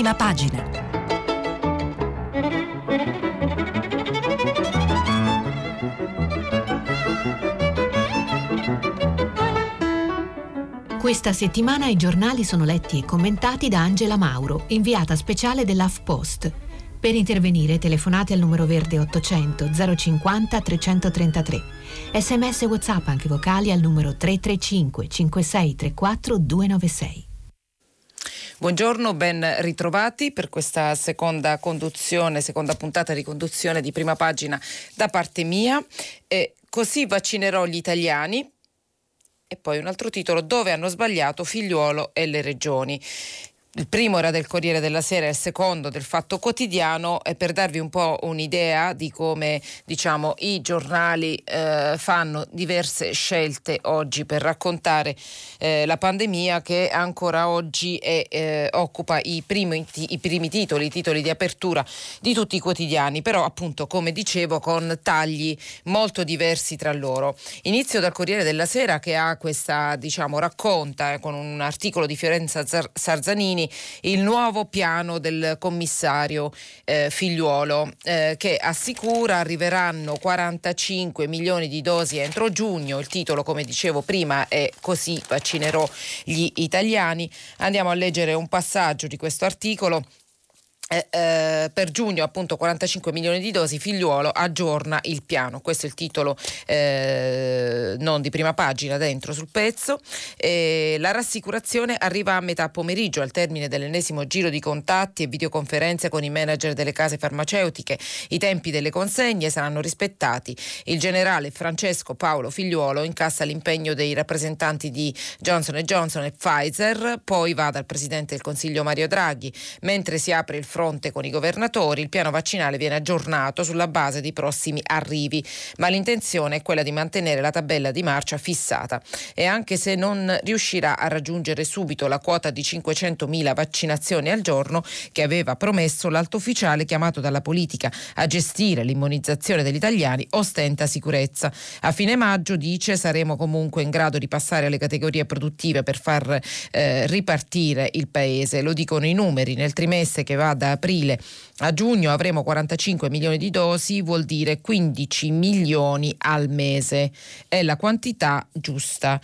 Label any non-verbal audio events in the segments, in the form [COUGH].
prima pagina. Questa settimana i giornali sono letti e commentati da Angela Mauro, inviata speciale dell'AFPost. Per intervenire telefonate al numero verde 800 050 333. Sms WhatsApp anche vocali al numero 335 5634 296. Buongiorno, ben ritrovati per questa seconda conduzione, seconda puntata di conduzione di prima pagina da parte mia. E così vaccinerò gli italiani e poi un altro titolo dove hanno sbagliato figliuolo e le regioni. Il primo era del Corriere della Sera e il secondo del Fatto Quotidiano e per darvi un po' un'idea di come diciamo, i giornali eh, fanno diverse scelte oggi per raccontare eh, la pandemia che ancora oggi è, eh, occupa i primi, i primi titoli, i titoli di apertura di tutti i quotidiani, però appunto come dicevo con tagli molto diversi tra loro. Inizio dal Corriere della Sera che ha questa diciamo, racconta eh, con un articolo di Fiorenza Sarzanini Salvini il nuovo piano del commissario eh, Figliuolo eh, che assicura arriveranno 45 milioni di dosi entro giugno. Il titolo, come dicevo prima, è Così vaccinerò gli italiani. Andiamo a leggere un passaggio di questo articolo. Eh, eh, per giugno appunto 45 milioni di dosi, figliuolo aggiorna il piano, questo è il titolo eh, non di prima pagina dentro sul pezzo, la rassicurazione arriva a metà pomeriggio al termine dell'ennesimo giro di contatti e videoconferenze con i manager delle case farmaceutiche, i tempi delle consegne saranno rispettati, il generale Francesco Paolo Figliuolo incassa l'impegno dei rappresentanti di Johnson Johnson e Pfizer, poi va dal Presidente del Consiglio Mario Draghi, mentre si apre il fronte confronte con i governatori, il piano vaccinale viene aggiornato sulla base dei prossimi arrivi, ma l'intenzione è quella di mantenere la tabella di marcia fissata e anche se non riuscirà a raggiungere subito la quota di 500.000 vaccinazioni al giorno che aveva promesso l'alto ufficiale chiamato dalla politica a gestire l'immunizzazione degli italiani ostenta sicurezza. A fine maggio dice saremo comunque in grado di passare alle categorie produttive per far eh, ripartire il paese. Lo dicono i numeri nel trimestre che va da aprile a giugno avremo 45 milioni di dosi, vuol dire 15 milioni al mese. È la quantità giusta.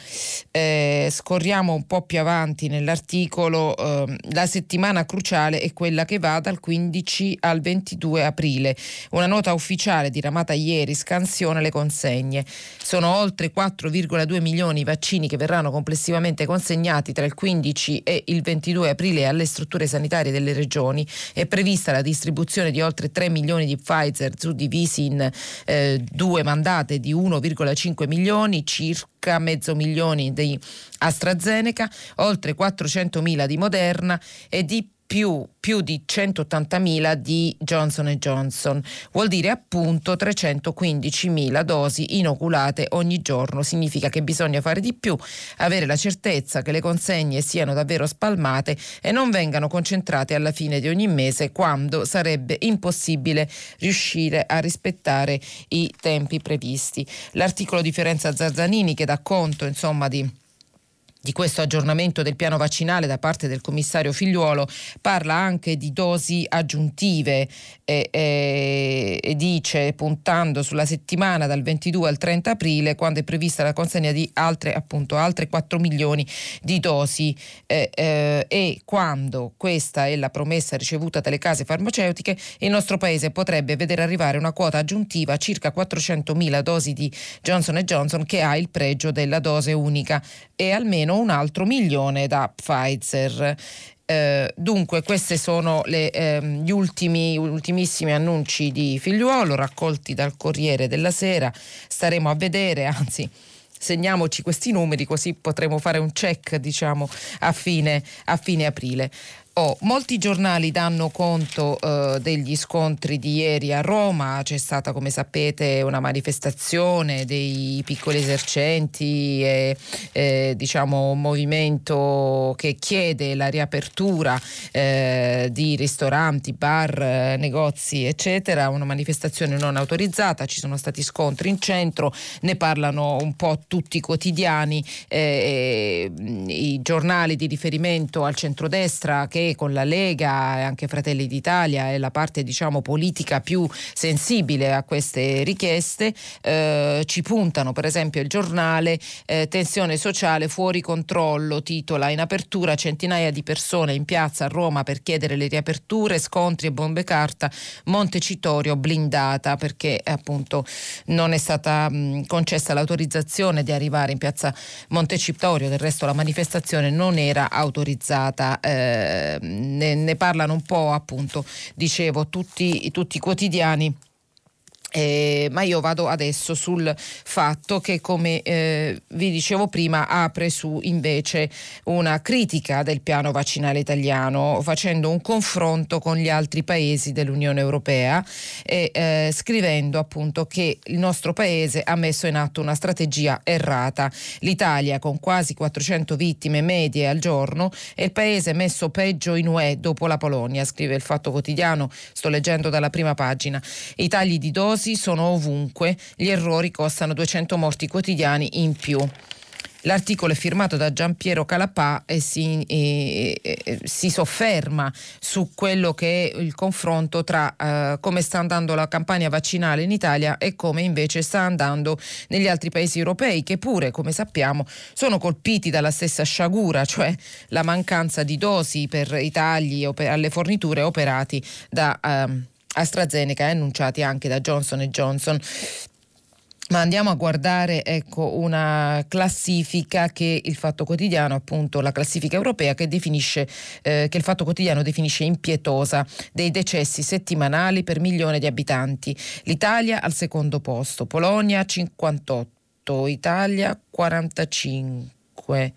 Eh, scorriamo un po' più avanti nell'articolo. Eh, la settimana cruciale è quella che va dal 15 al 22 aprile. Una nota ufficiale diramata ieri scansiona le consegne. Sono oltre 4,2 milioni i vaccini che verranno complessivamente consegnati tra il 15 e il 22 aprile alle strutture sanitarie delle regioni. È prevista la distribuzione di oltre 3 milioni di Pfizer suddivisi in eh, due mandate di 1,5 milioni circa mezzo milione di AstraZeneca, oltre 400 mila di Moderna e di più, più di 180.000 di Johnson Johnson. Vuol dire appunto 315.000 dosi inoculate ogni giorno. Significa che bisogna fare di più, avere la certezza che le consegne siano davvero spalmate e non vengano concentrate alla fine di ogni mese quando sarebbe impossibile riuscire a rispettare i tempi previsti. L'articolo di Fiorenza Zarzanini che dà conto insomma di di questo aggiornamento del piano vaccinale da parte del commissario Figliuolo parla anche di dosi aggiuntive e, e, e, dice puntando sulla settimana dal 22 al 30 aprile quando è prevista la consegna di altre, appunto, altre 4 milioni di dosi. Eh, eh, e quando questa è la promessa ricevuta dalle case farmaceutiche il nostro paese potrebbe vedere arrivare una quota aggiuntiva circa 400 mila dosi di Johnson Johnson che ha il pregio della dose unica. E almeno un altro milione da Pfizer. Eh, dunque, questi sono le, eh, gli ultimi, ultimissimi annunci di figliuolo raccolti dal Corriere della Sera. Staremo a vedere, anzi segniamoci questi numeri così potremo fare un check diciamo a fine, a fine aprile. Oh, molti giornali danno conto eh, degli scontri di ieri a Roma, c'è stata come sapete una manifestazione dei piccoli esercenti e eh, diciamo un movimento che chiede la riapertura eh, di ristoranti, bar, negozi eccetera, una manifestazione non autorizzata, ci sono stati scontri in centro, ne parlano un po' tutti i quotidiani, eh, i giornali di riferimento al centrodestra che con la Lega e anche Fratelli d'Italia è la parte diciamo politica più sensibile a queste richieste, eh, ci puntano per esempio il giornale eh, tensione sociale fuori controllo, titola in apertura centinaia di persone in piazza a Roma per chiedere le riaperture, scontri e bombe carta, Montecitorio blindata perché appunto non è stata mh, concessa l'autorizzazione di arrivare in piazza Montecitorio, del resto la manifestazione non era autorizzata, eh, ne, ne, parlano un po' appunto, dicevo, tutti, tutti i quotidiani eh, ma io vado adesso sul fatto che, come eh, vi dicevo prima, apre su invece una critica del piano vaccinale italiano, facendo un confronto con gli altri paesi dell'Unione Europea e eh, scrivendo appunto che il nostro paese ha messo in atto una strategia errata. L'Italia, con quasi 400 vittime medie al giorno, è il paese messo peggio in UE dopo la Polonia, scrive il Fatto Quotidiano, sto leggendo dalla prima pagina. I tagli di dosi casi sono ovunque, gli errori costano 200 morti quotidiani in più. L'articolo è firmato da Giampiero Calapà e si, e, e, si, sofferma su quello che è il confronto tra uh, come sta andando la campagna vaccinale in Italia e come invece sta andando negli altri paesi europei che pure, come sappiamo, sono colpiti dalla stessa sciagura, cioè la mancanza di dosi per i tagli alle forniture operati da... Uh, AstraZeneca annunciati anche da Johnson Johnson. Ma andiamo a guardare ecco, una classifica che il Fatto Quotidiano, appunto la classifica europea che definisce, eh, che il Fatto Quotidiano definisce impietosa dei decessi settimanali per milione di abitanti. L'Italia al secondo posto, Polonia 58, Italia 45.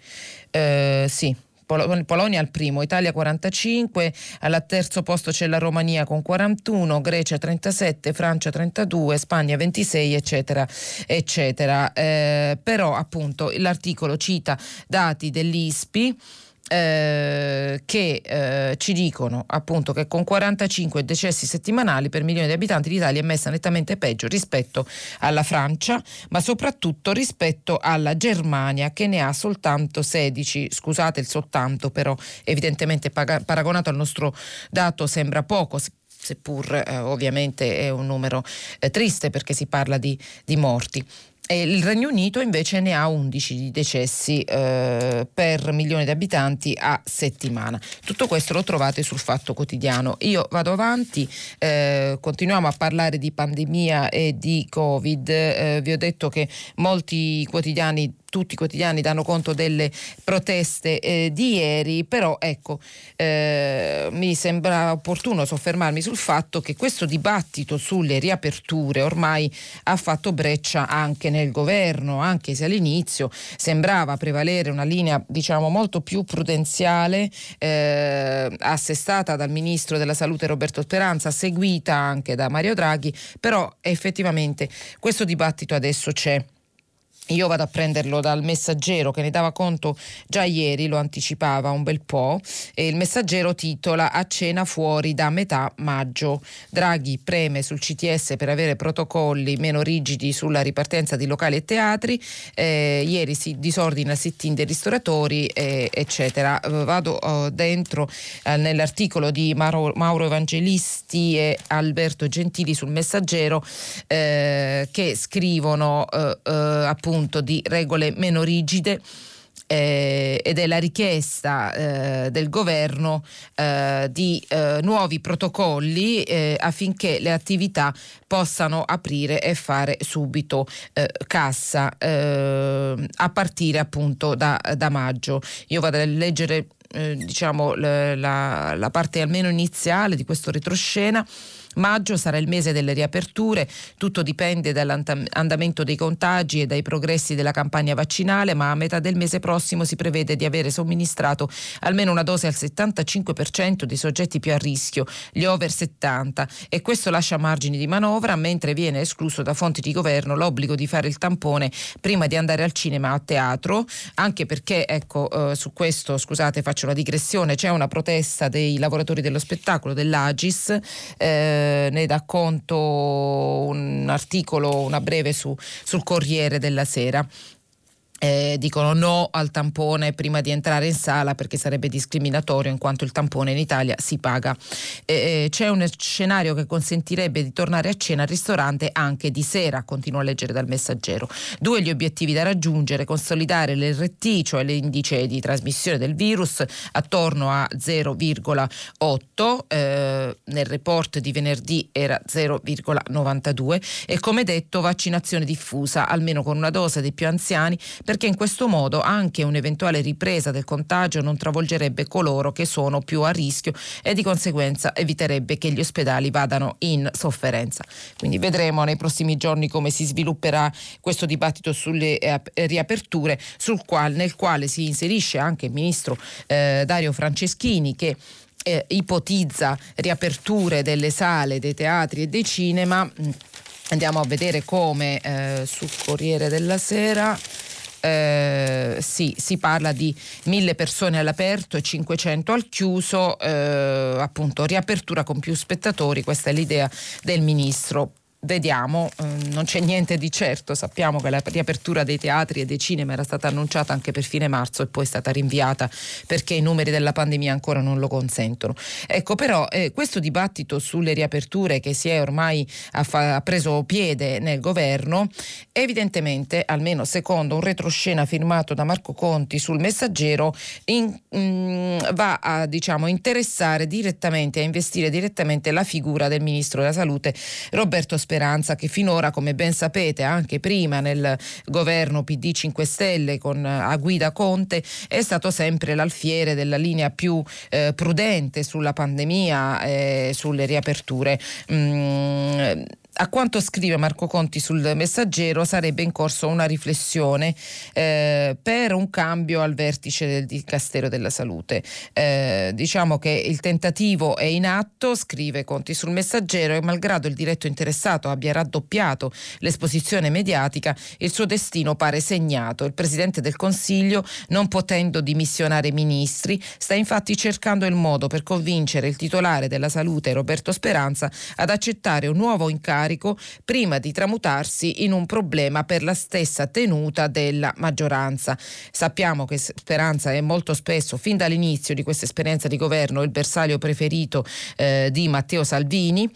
Eh, sì, Pol- Polonia al primo, Italia 45, al terzo posto c'è la Romania con 41, Grecia 37, Francia 32, Spagna 26, eccetera, eccetera. Eh, però appunto l'articolo cita dati dell'ISPI eh, che eh, ci dicono appunto che con 45 decessi settimanali per milione di abitanti l'Italia è messa nettamente peggio rispetto alla Francia, ma soprattutto rispetto alla Germania che ne ha soltanto 16. Scusate il soltanto, però evidentemente paragonato al nostro dato sembra poco seppur eh, ovviamente è un numero eh, triste perché si parla di, di morti. E il Regno Unito invece ne ha 11 decessi eh, per milione di abitanti a settimana. Tutto questo lo trovate sul Fatto Quotidiano. Io vado avanti, eh, continuiamo a parlare di pandemia e di Covid. Eh, vi ho detto che molti quotidiani tutti i quotidiani danno conto delle proteste eh, di ieri, però ecco, eh, mi sembra opportuno soffermarmi sul fatto che questo dibattito sulle riaperture ormai ha fatto breccia anche nel governo, anche se all'inizio sembrava prevalere una linea diciamo molto più prudenziale, eh, assestata dal ministro della salute Roberto Speranza, seguita anche da Mario Draghi, però effettivamente questo dibattito adesso c'è. Io vado a prenderlo dal messaggero che ne dava conto già ieri, lo anticipava un bel po', e il messaggero titola A cena fuori da metà maggio. Draghi preme sul CTS per avere protocolli meno rigidi sulla ripartenza di locali e teatri, eh, ieri si disordina sit-in dei ristoratori, eh, eccetera. Vado oh, dentro eh, nell'articolo di Mauro, Mauro, Evangelisti e Alberto Gentili sul messaggero eh, che scrivono eh, eh, appunto appunto di regole meno rigide. Eh, ed è la richiesta eh, del governo eh, di eh, nuovi protocolli eh, affinché le attività possano aprire e fare subito eh, cassa a partire appunto da, da, maggio. Io vado a leggere diciamo la, la parte almeno iniziale di questo retroscena. Maggio sarà il mese delle riaperture, tutto dipende dall'andamento dei contagi e dai progressi della campagna vaccinale, ma a metà del mese prossimo si prevede di avere somministrato almeno una dose al 75% dei soggetti più a rischio, gli over 70, e questo lascia margini di manovra, mentre viene escluso da fonti di governo l'obbligo di fare il tampone prima di andare al cinema o a teatro, anche perché, ecco, eh, su questo, scusate, faccio la digressione, c'è una protesta dei lavoratori dello spettacolo, dell'Agis, eh, eh, ne dà conto un articolo, una breve su, sul Corriere della Sera. Eh, dicono no al tampone prima di entrare in sala perché sarebbe discriminatorio in quanto il tampone in Italia si paga. Eh, c'è un scenario che consentirebbe di tornare a cena al ristorante anche di sera, continuo a leggere dal messaggero. Due gli obiettivi da raggiungere, consolidare l'RT, cioè l'indice di trasmissione del virus, attorno a 0,8, eh, nel report di venerdì era 0,92 e come detto vaccinazione diffusa, almeno con una dose dei più anziani perché in questo modo anche un'eventuale ripresa del contagio non travolgerebbe coloro che sono più a rischio e di conseguenza eviterebbe che gli ospedali vadano in sofferenza. Quindi vedremo nei prossimi giorni come si svilupperà questo dibattito sulle eh, riaperture sul quale, nel quale si inserisce anche il ministro eh, Dario Franceschini che eh, ipotizza riaperture delle sale, dei teatri e dei cinema. Andiamo a vedere come eh, sul Corriere della Sera eh, sì, si parla di mille persone all'aperto e 500 al chiuso, eh, appunto riapertura con più spettatori, questa è l'idea del ministro Vediamo, ehm, non c'è niente di certo, sappiamo che la riapertura dei teatri e dei cinema era stata annunciata anche per fine marzo e poi è stata rinviata perché i numeri della pandemia ancora non lo consentono. Ecco però eh, questo dibattito sulle riaperture che si è ormai ha, fa- ha preso piede nel governo, evidentemente, almeno secondo un retroscena firmato da Marco Conti sul messaggero, in, mm, va a diciamo, interessare direttamente, a investire direttamente la figura del Ministro della Salute Roberto Speranza Speranza che finora, come ben sapete, anche prima nel governo PD 5 Stelle con a guida Conte, è stato sempre l'alfiere della linea più eh, prudente sulla pandemia e sulle riaperture. Mm, a quanto scrive Marco Conti sul messaggero sarebbe in corso una riflessione eh, per un cambio al vertice del Dicastero della Salute. Eh, diciamo che il tentativo è in atto, scrive Conti sul messaggero, e malgrado il diretto interessato abbia raddoppiato l'esposizione mediatica, il suo destino pare segnato. Il Presidente del Consiglio, non potendo dimissionare ministri, sta infatti cercando il modo per convincere il titolare della salute, Roberto Speranza, ad accettare un nuovo incarico carico prima di tramutarsi in un problema per la stessa tenuta della maggioranza. Sappiamo che Speranza è molto spesso, fin dall'inizio di questa esperienza di governo, il bersaglio preferito eh, di Matteo Salvini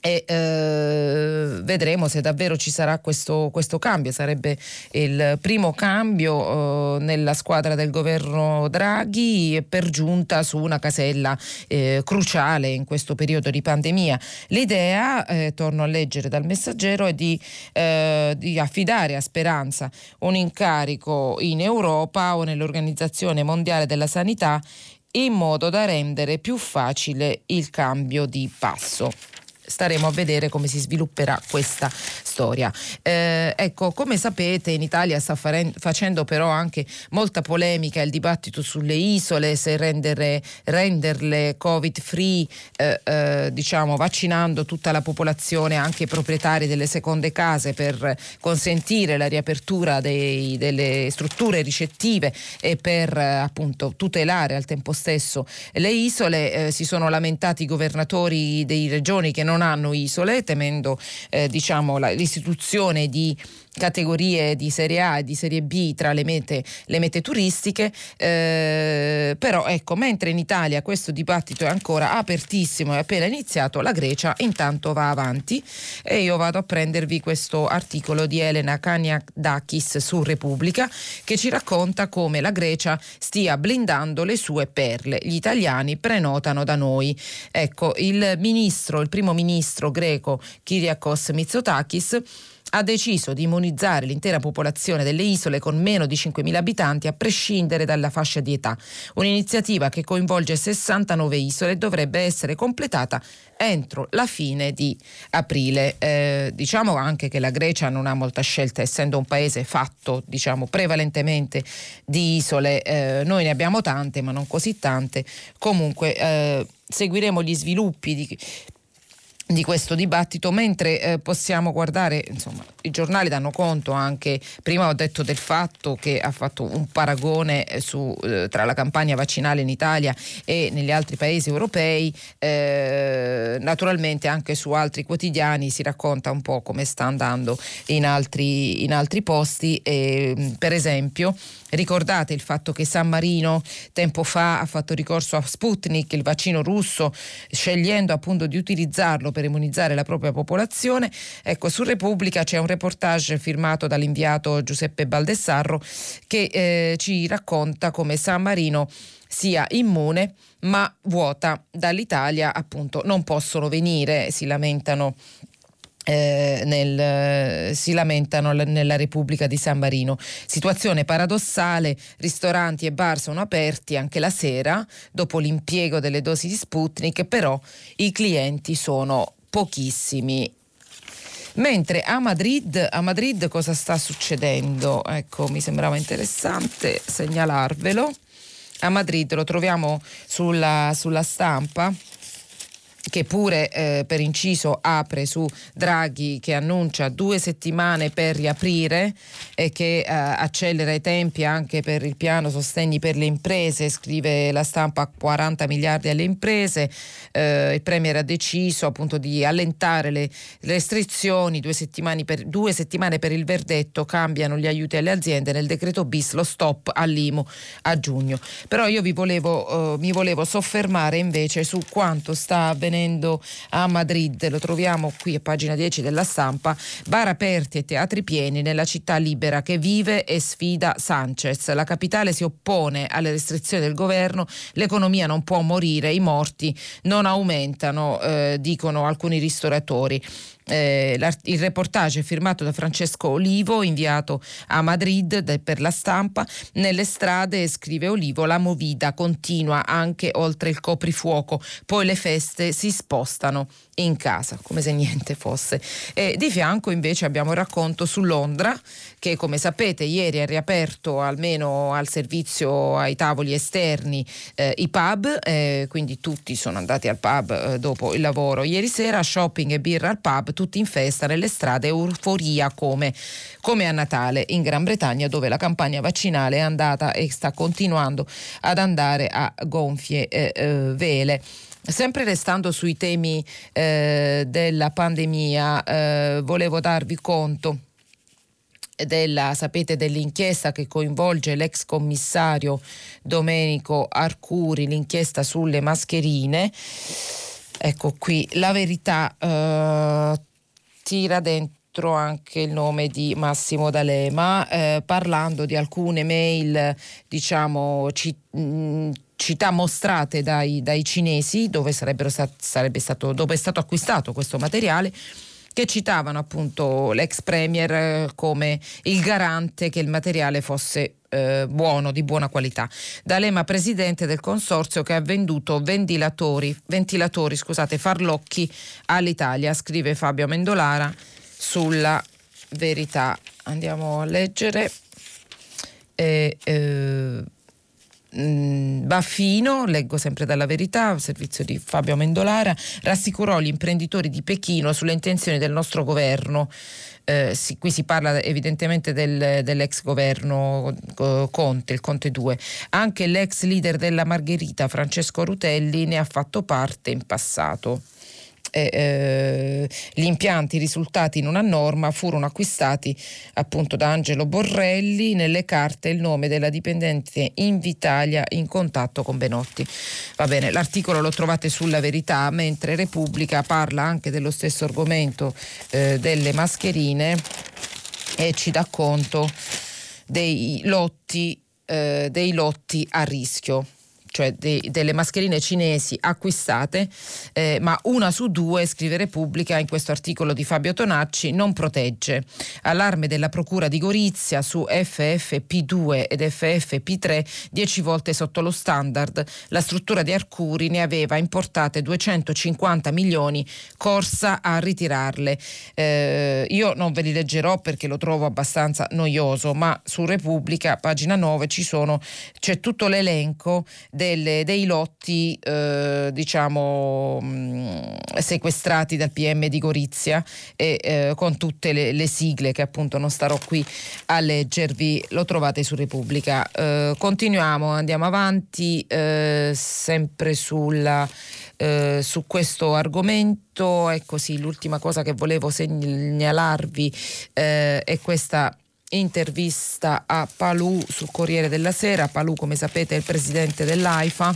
e eh, vedremo se davvero ci sarà questo, questo, cambio. Sarebbe il primo cambio eh, nella squadra del governo Draghi per giunta su una casella eh, cruciale in questo periodo di pandemia. L'idea, eh, torno a leggere dal messaggero, è di, eh, di affidare a Speranza un incarico in Europa o nell'Organizzazione Mondiale della Sanità in modo da rendere più facile il cambio di passo staremo a vedere come si svilupperà questa storia. Eh, ecco, come sapete in Italia sta fare- facendo però anche molta polemica il dibattito sulle isole, se rendere, renderle covid free, eh, eh, diciamo vaccinando tutta la popolazione, anche i proprietari delle seconde case per consentire la riapertura dei, delle strutture ricettive e per appunto tutelare al tempo stesso le isole. Eh, si sono lamentati i governatori dei regioni che non non hanno isole, temendo eh, diciamo, la, l'istituzione di categorie di serie A e di serie B tra le mete, le mete turistiche, eh, però ecco, mentre in Italia questo dibattito è ancora apertissimo e appena iniziato, la Grecia intanto va avanti e io vado a prendervi questo articolo di Elena Kaniakdakis su Repubblica che ci racconta come la Grecia stia blindando le sue perle. Gli italiani prenotano da noi. Ecco, il ministro, il primo ministro greco Kyriakos Mitsotakis ha deciso di immunizzare l'intera popolazione delle isole con meno di 5.000 abitanti a prescindere dalla fascia di età. Un'iniziativa che coinvolge 69 isole e dovrebbe essere completata entro la fine di aprile. Eh, diciamo anche che la Grecia non ha molta scelta, essendo un paese fatto diciamo, prevalentemente di isole. Eh, noi ne abbiamo tante, ma non così tante. Comunque eh, seguiremo gli sviluppi di di questo dibattito, mentre eh, possiamo guardare, insomma, i giornali danno conto anche, prima ho detto del fatto che ha fatto un paragone eh, su, eh, tra la campagna vaccinale in Italia e negli altri paesi europei, eh, naturalmente anche su altri quotidiani si racconta un po' come sta andando in altri, in altri posti, per esempio Ricordate il fatto che San Marino tempo fa ha fatto ricorso a Sputnik, il vaccino russo, scegliendo appunto di utilizzarlo per immunizzare la propria popolazione. Ecco, su Repubblica c'è un reportage firmato dall'inviato Giuseppe Baldessarro che eh, ci racconta come San Marino sia immune ma vuota dall'Italia appunto non possono venire si lamentano eh, nel, si lamentano nella Repubblica di San Marino. Situazione paradossale, ristoranti e bar sono aperti anche la sera dopo l'impiego delle dosi di Sputnik, però i clienti sono pochissimi. Mentre a Madrid, a Madrid cosa sta succedendo? Ecco, mi sembrava interessante segnalarvelo. A Madrid lo troviamo sulla, sulla stampa che pure eh, per inciso apre su Draghi che annuncia due settimane per riaprire e che eh, accelera i tempi anche per il piano sostegni per le imprese, scrive la stampa 40 miliardi alle imprese, eh, il Premier ha deciso appunto di allentare le restrizioni, due settimane, per, due settimane per il verdetto, cambiano gli aiuti alle aziende, nel decreto bis lo stop all'IMU a giugno. Però io volevo, eh, mi volevo soffermare invece su quanto sta avvenendo avvenendo a Madrid, lo troviamo qui a pagina 10 della stampa, bar aperti e teatri pieni nella città libera che vive e sfida Sanchez. La capitale si oppone alle restrizioni del governo, l'economia non può morire, i morti non aumentano, eh, dicono alcuni ristoratori. Eh, il reportage firmato da Francesco Olivo, inviato a Madrid per la stampa. Nelle strade, scrive Olivo, la movida continua anche oltre il coprifuoco, poi le feste si spostano in casa, come se niente fosse. E di fianco invece abbiamo il racconto su Londra, che come sapete ieri ha riaperto almeno al servizio ai tavoli esterni eh, i pub, eh, quindi tutti sono andati al pub eh, dopo il lavoro ieri sera, shopping e birra al pub, tutti in festa nelle strade, euforia come, come a Natale in Gran Bretagna dove la campagna vaccinale è andata e sta continuando ad andare a gonfie eh, eh, vele. Sempre restando sui temi eh, della pandemia, eh, volevo darvi conto della, sapete, dell'inchiesta che coinvolge l'ex commissario Domenico Arcuri, l'inchiesta sulle mascherine. Ecco qui, la verità eh, tira dentro anche il nome di Massimo D'Alema, eh, parlando di alcune mail, diciamo, ci, mh, città mostrate dai, dai cinesi, dove, stat- stato, dove è stato acquistato questo materiale che citavano appunto l'ex premier eh, come il garante che il materiale fosse eh, buono, di buona qualità. D'Alema, presidente del consorzio che ha venduto ventilatori, ventilatori scusate, farlocchi all'Italia, scrive Fabio Mendolara sulla verità. Andiamo a leggere. Eh, eh, Baffino, leggo sempre dalla verità, servizio di Fabio Mendolara, rassicurò gli imprenditori di Pechino sulle intenzioni del nostro governo. Eh, si, qui si parla evidentemente del, dell'ex governo eh, Conte, il Conte 2. Anche l'ex leader della Margherita, Francesco Rutelli, ne ha fatto parte in passato eh, gli impianti risultati in una norma furono acquistati appunto da Angelo Borrelli nelle carte il nome della dipendente Invitalia in contatto con Benotti. Va bene, l'articolo lo trovate sulla verità, mentre Repubblica parla anche dello stesso argomento eh, delle mascherine e ci dà conto dei lotti, eh, dei lotti a rischio cioè de, delle mascherine cinesi acquistate, eh, ma una su due, scrive Repubblica in questo articolo di Fabio Tonacci, non protegge. Allarme della Procura di Gorizia su FFP2 ed FFP3, 10 volte sotto lo standard. La struttura di Arcuri ne aveva importate 250 milioni, corsa a ritirarle. Eh, io non ve li leggerò perché lo trovo abbastanza noioso, ma su Repubblica, pagina 9, ci sono, c'è tutto l'elenco delle, dei lotti eh, diciamo mh, sequestrati dal PM di Gorizia e eh, con tutte le, le, sigle che appunto non starò qui a leggervi, lo trovate su Repubblica. Eh, continuiamo, andiamo avanti eh, sempre sulla eh, su questo argomento. Ecco sì, l'ultima cosa che volevo segnalarvi eh, è questa intervista a Palù sul Corriere della Sera. Palù, come sapete, è il presidente dell'AIFA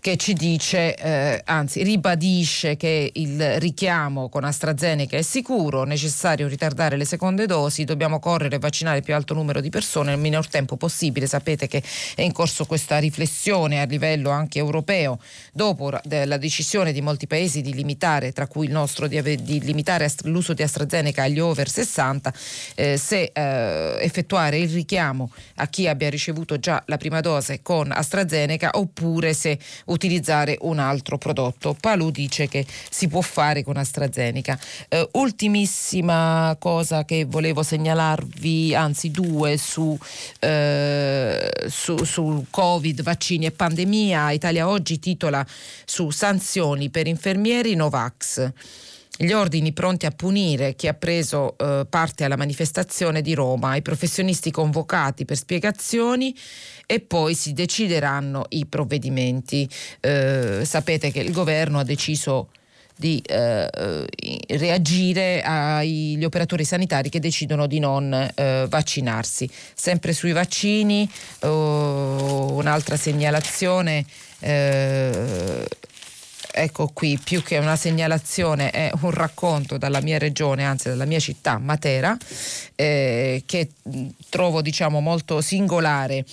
che ci dice, eh, anzi ribadisce che il richiamo con AstraZeneca è sicuro, necessario ritardare le seconde dosi, dobbiamo correre e vaccinare il più alto numero di persone nel minor tempo possibile. Sapete che è in corso questa riflessione a livello anche europeo dopo la decisione di molti paesi di limitare, tra cui il nostro, di, di limitare l'uso di AstraZeneca agli over 60, eh, se eh, effettuare il richiamo a chi abbia ricevuto già la prima dose con AstraZeneca oppure se utilizzare un altro prodotto. Palù dice che si può fare con AstraZeneca. Eh, ultimissima cosa che volevo segnalarvi, anzi due su, eh, su, su Covid, vaccini e pandemia. Italia Oggi titola su sanzioni per infermieri Novax gli ordini pronti a punire chi ha preso eh, parte alla manifestazione di Roma, i professionisti convocati per spiegazioni e poi si decideranno i provvedimenti. Eh, sapete che il governo ha deciso di eh, reagire agli operatori sanitari che decidono di non eh, vaccinarsi. Sempre sui vaccini, oh, un'altra segnalazione. Eh, ecco qui, più che una segnalazione, è un racconto dalla mia regione, anzi dalla mia città, Matera, eh, che trovo diciamo molto singolare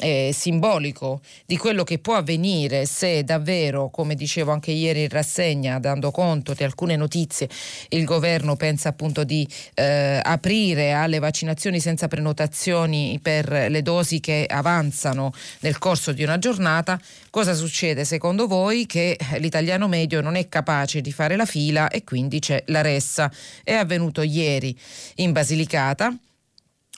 eh, simbolico di quello che può avvenire se davvero, come dicevo anche ieri in rassegna, dando conto di alcune notizie, il governo pensa appunto di eh, aprire alle vaccinazioni senza prenotazioni per le dosi che avanzano nel corso di una giornata. Cosa succede secondo voi? Che l'italiano medio non è capace di fare la fila e quindi c'è la ressa. È avvenuto ieri in Basilicata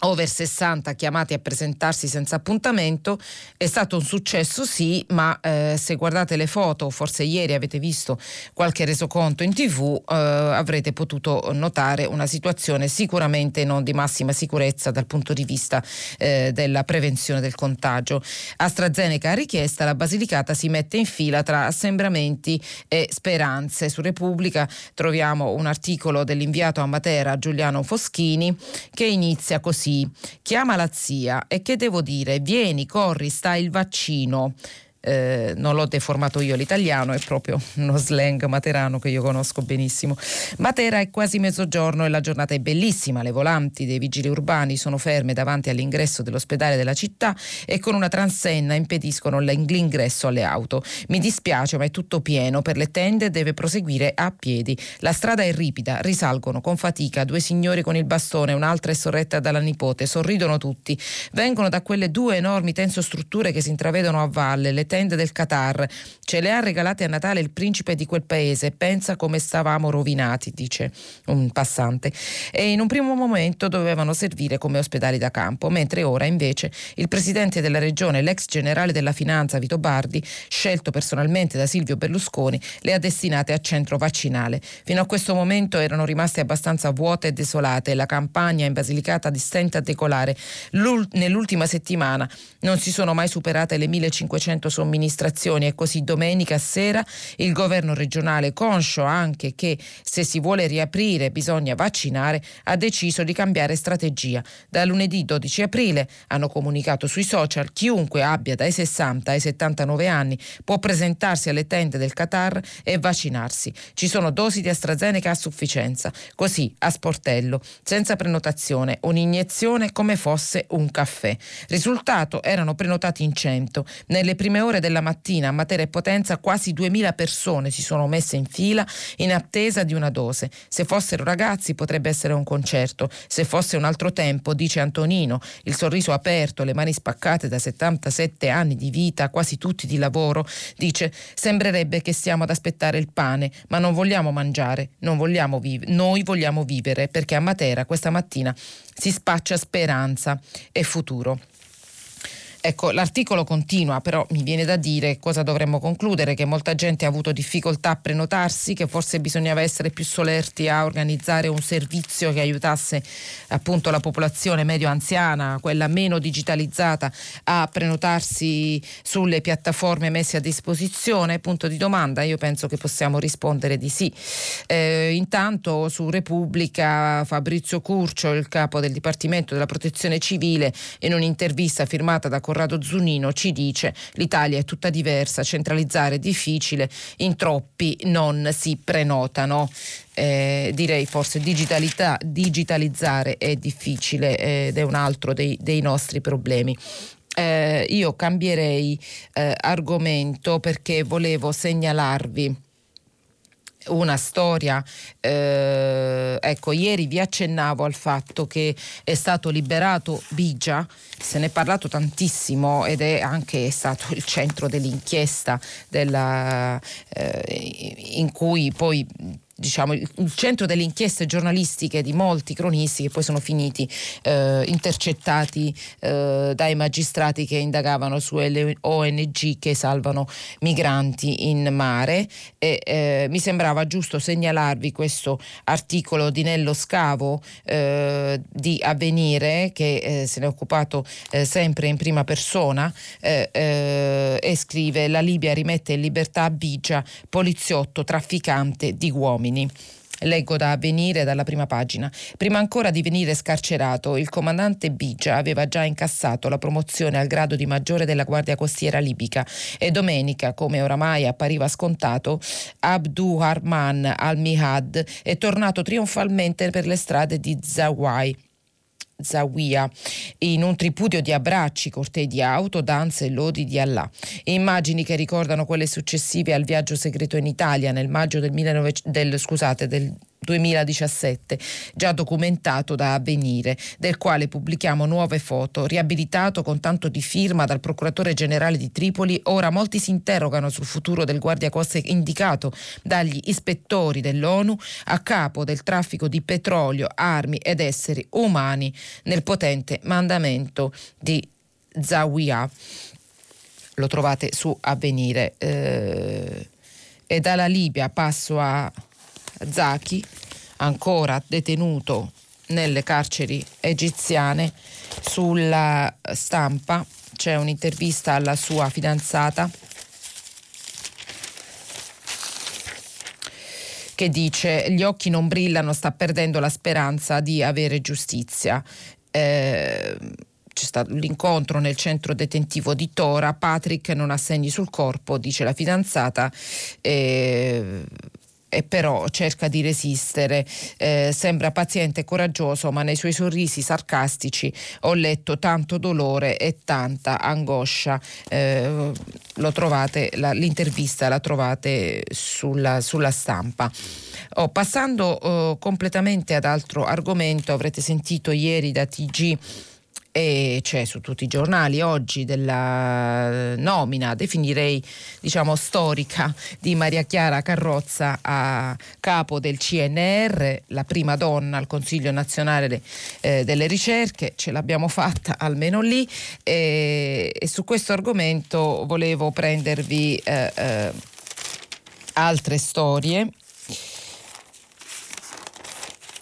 over 60 chiamati a presentarsi senza appuntamento. È stato un successo, sì, ma eh, se guardate le foto, forse ieri avete visto qualche resoconto in tv, eh, avrete potuto notare una situazione sicuramente non di massima sicurezza dal punto di vista eh, della prevenzione del contagio. AstraZeneca ha richiesta, la Basilicata si mette in fila tra assembramenti e speranze. Su Repubblica troviamo un articolo dell'inviato a Matera Giuliano Foschini che inizia così chiama la zia e che devo dire, vieni, corri, sta il vaccino eh, non l'ho deformato io l'italiano, è proprio uno slang materano che io conosco benissimo. Matera è quasi mezzogiorno e la giornata è bellissima, le volanti dei vigili urbani sono ferme davanti all'ingresso dell'ospedale della città e con una transenna impediscono l'ingresso alle auto. Mi dispiace ma è tutto pieno, per le tende deve proseguire a piedi. La strada è ripida, risalgono con fatica due signori con il bastone, un'altra è sorretta dalla nipote, sorridono tutti, vengono da quelle due enormi tensostrutture che si intravedono a valle, le tende del Qatar. Ce le ha regalate a Natale il principe di quel paese. Pensa come stavamo rovinati, dice un passante. E in un primo momento dovevano servire come ospedali da campo, mentre ora invece il presidente della regione, l'ex generale della finanza Vito Bardi, scelto personalmente da Silvio Berlusconi, le ha destinate a centro vaccinale. Fino a questo momento erano rimaste abbastanza vuote e desolate. La campagna in Basilicata distenta a decolare. nell'ultima settimana non si sono mai superate le 1500 somministrazioni e così domenica sera il governo regionale, conscio anche che se si vuole riaprire bisogna vaccinare, ha deciso di cambiare strategia. Da lunedì 12 aprile hanno comunicato sui social chiunque abbia dai 60 ai 79 anni può presentarsi alle tende del Qatar e vaccinarsi. Ci sono dosi di AstraZeneca a sufficienza, così a sportello, senza prenotazione, un'iniezione come fosse un caffè. Risultato erano prenotati in 100. Nelle prime ore ore della mattina a Matera e Potenza quasi 2000 persone si sono messe in fila in attesa di una dose. Se fossero ragazzi potrebbe essere un concerto, se fosse un altro tempo, dice Antonino, il sorriso aperto, le mani spaccate da 77 anni di vita, quasi tutti di lavoro, dice sembrerebbe che stiamo ad aspettare il pane, ma non vogliamo mangiare, non vogliamo vivere, noi vogliamo vivere perché a Matera questa mattina si spaccia speranza e futuro. Ecco, l'articolo continua, però mi viene da dire cosa dovremmo concludere, che molta gente ha avuto difficoltà a prenotarsi, che forse bisognava essere più solerti a organizzare un servizio che aiutasse appunto la popolazione medio anziana, quella meno digitalizzata, a prenotarsi sulle piattaforme messe a disposizione. Punto di domanda, io penso che possiamo rispondere di sì. Eh, intanto su Repubblica Fabrizio Curcio, il capo del Dipartimento della Protezione Civile, in un'intervista firmata da Corrado Zunino ci dice l'Italia è tutta diversa, centralizzare è difficile, in troppi non si prenotano. Eh, direi forse digitalizzare è difficile ed è un altro dei, dei nostri problemi. Eh, io cambierei eh, argomento perché volevo segnalarvi una storia, eh, ecco ieri vi accennavo al fatto che è stato liberato Bigia, se ne è parlato tantissimo ed è anche stato il centro dell'inchiesta della, eh, in cui poi diciamo, il centro delle inchieste giornalistiche di molti cronisti che poi sono finiti eh, intercettati eh, dai magistrati che indagavano sulle ONG che salvano migranti in mare. E eh, mi sembrava giusto segnalarvi questo articolo di Nello Scavo eh, di Avvenire che eh, se ne è occupato eh, sempre in prima persona e scrive la Libia rimette in libertà Bigia poliziotto trafficante di uomini uomini. Leggo da avvenire dalla prima pagina. Prima ancora di venire scarcerato, il comandante Bigia aveva già incassato la promozione al grado di maggiore della Guardia Costiera libica e domenica, come oramai appariva scontato, Abdu Harman al-Mihad è tornato trionfalmente per le strade di Zawai Zawiya in un tripudio di abbracci, cortei di auto, danze e lodi di Allah. Immagini che ricordano quelle successive al viaggio segreto in Italia nel maggio del, 19, del, scusate, del 2017, già documentato da Avvenire, del quale pubblichiamo nuove foto. Riabilitato con tanto di firma dal procuratore generale di Tripoli, ora molti si interrogano sul futuro del guardiacoste indicato dagli ispettori dell'ONU a capo del traffico di petrolio, armi ed esseri umani nel potente mandamento di Zawiya. Lo trovate su Avvenire. Eh, e dalla Libia passo a Zaki, ancora detenuto nelle carceri egiziane, sulla stampa c'è un'intervista alla sua fidanzata che dice gli occhi non brillano, sta perdendo la speranza di avere giustizia. Eh, c'è stato l'incontro nel centro detentivo di Tora, Patrick non ha segni sul corpo, dice la fidanzata. Eh, e però cerca di resistere. Eh, sembra paziente e coraggioso, ma nei suoi sorrisi sarcastici ho letto tanto dolore e tanta angoscia. Eh, trovate, la, l'intervista la trovate sulla, sulla stampa. Oh, passando oh, completamente ad altro argomento, avrete sentito ieri da TG e c'è su tutti i giornali oggi della nomina, definirei diciamo storica, di Maria Chiara Carrozza a capo del CNR, la prima donna al Consiglio nazionale eh, delle ricerche, ce l'abbiamo fatta almeno lì. E, e su questo argomento volevo prendervi eh, eh, altre storie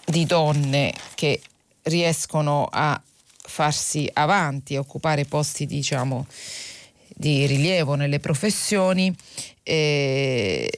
di donne che riescono a farsi avanti, occupare posti diciamo, di rilievo nelle professioni. Eh,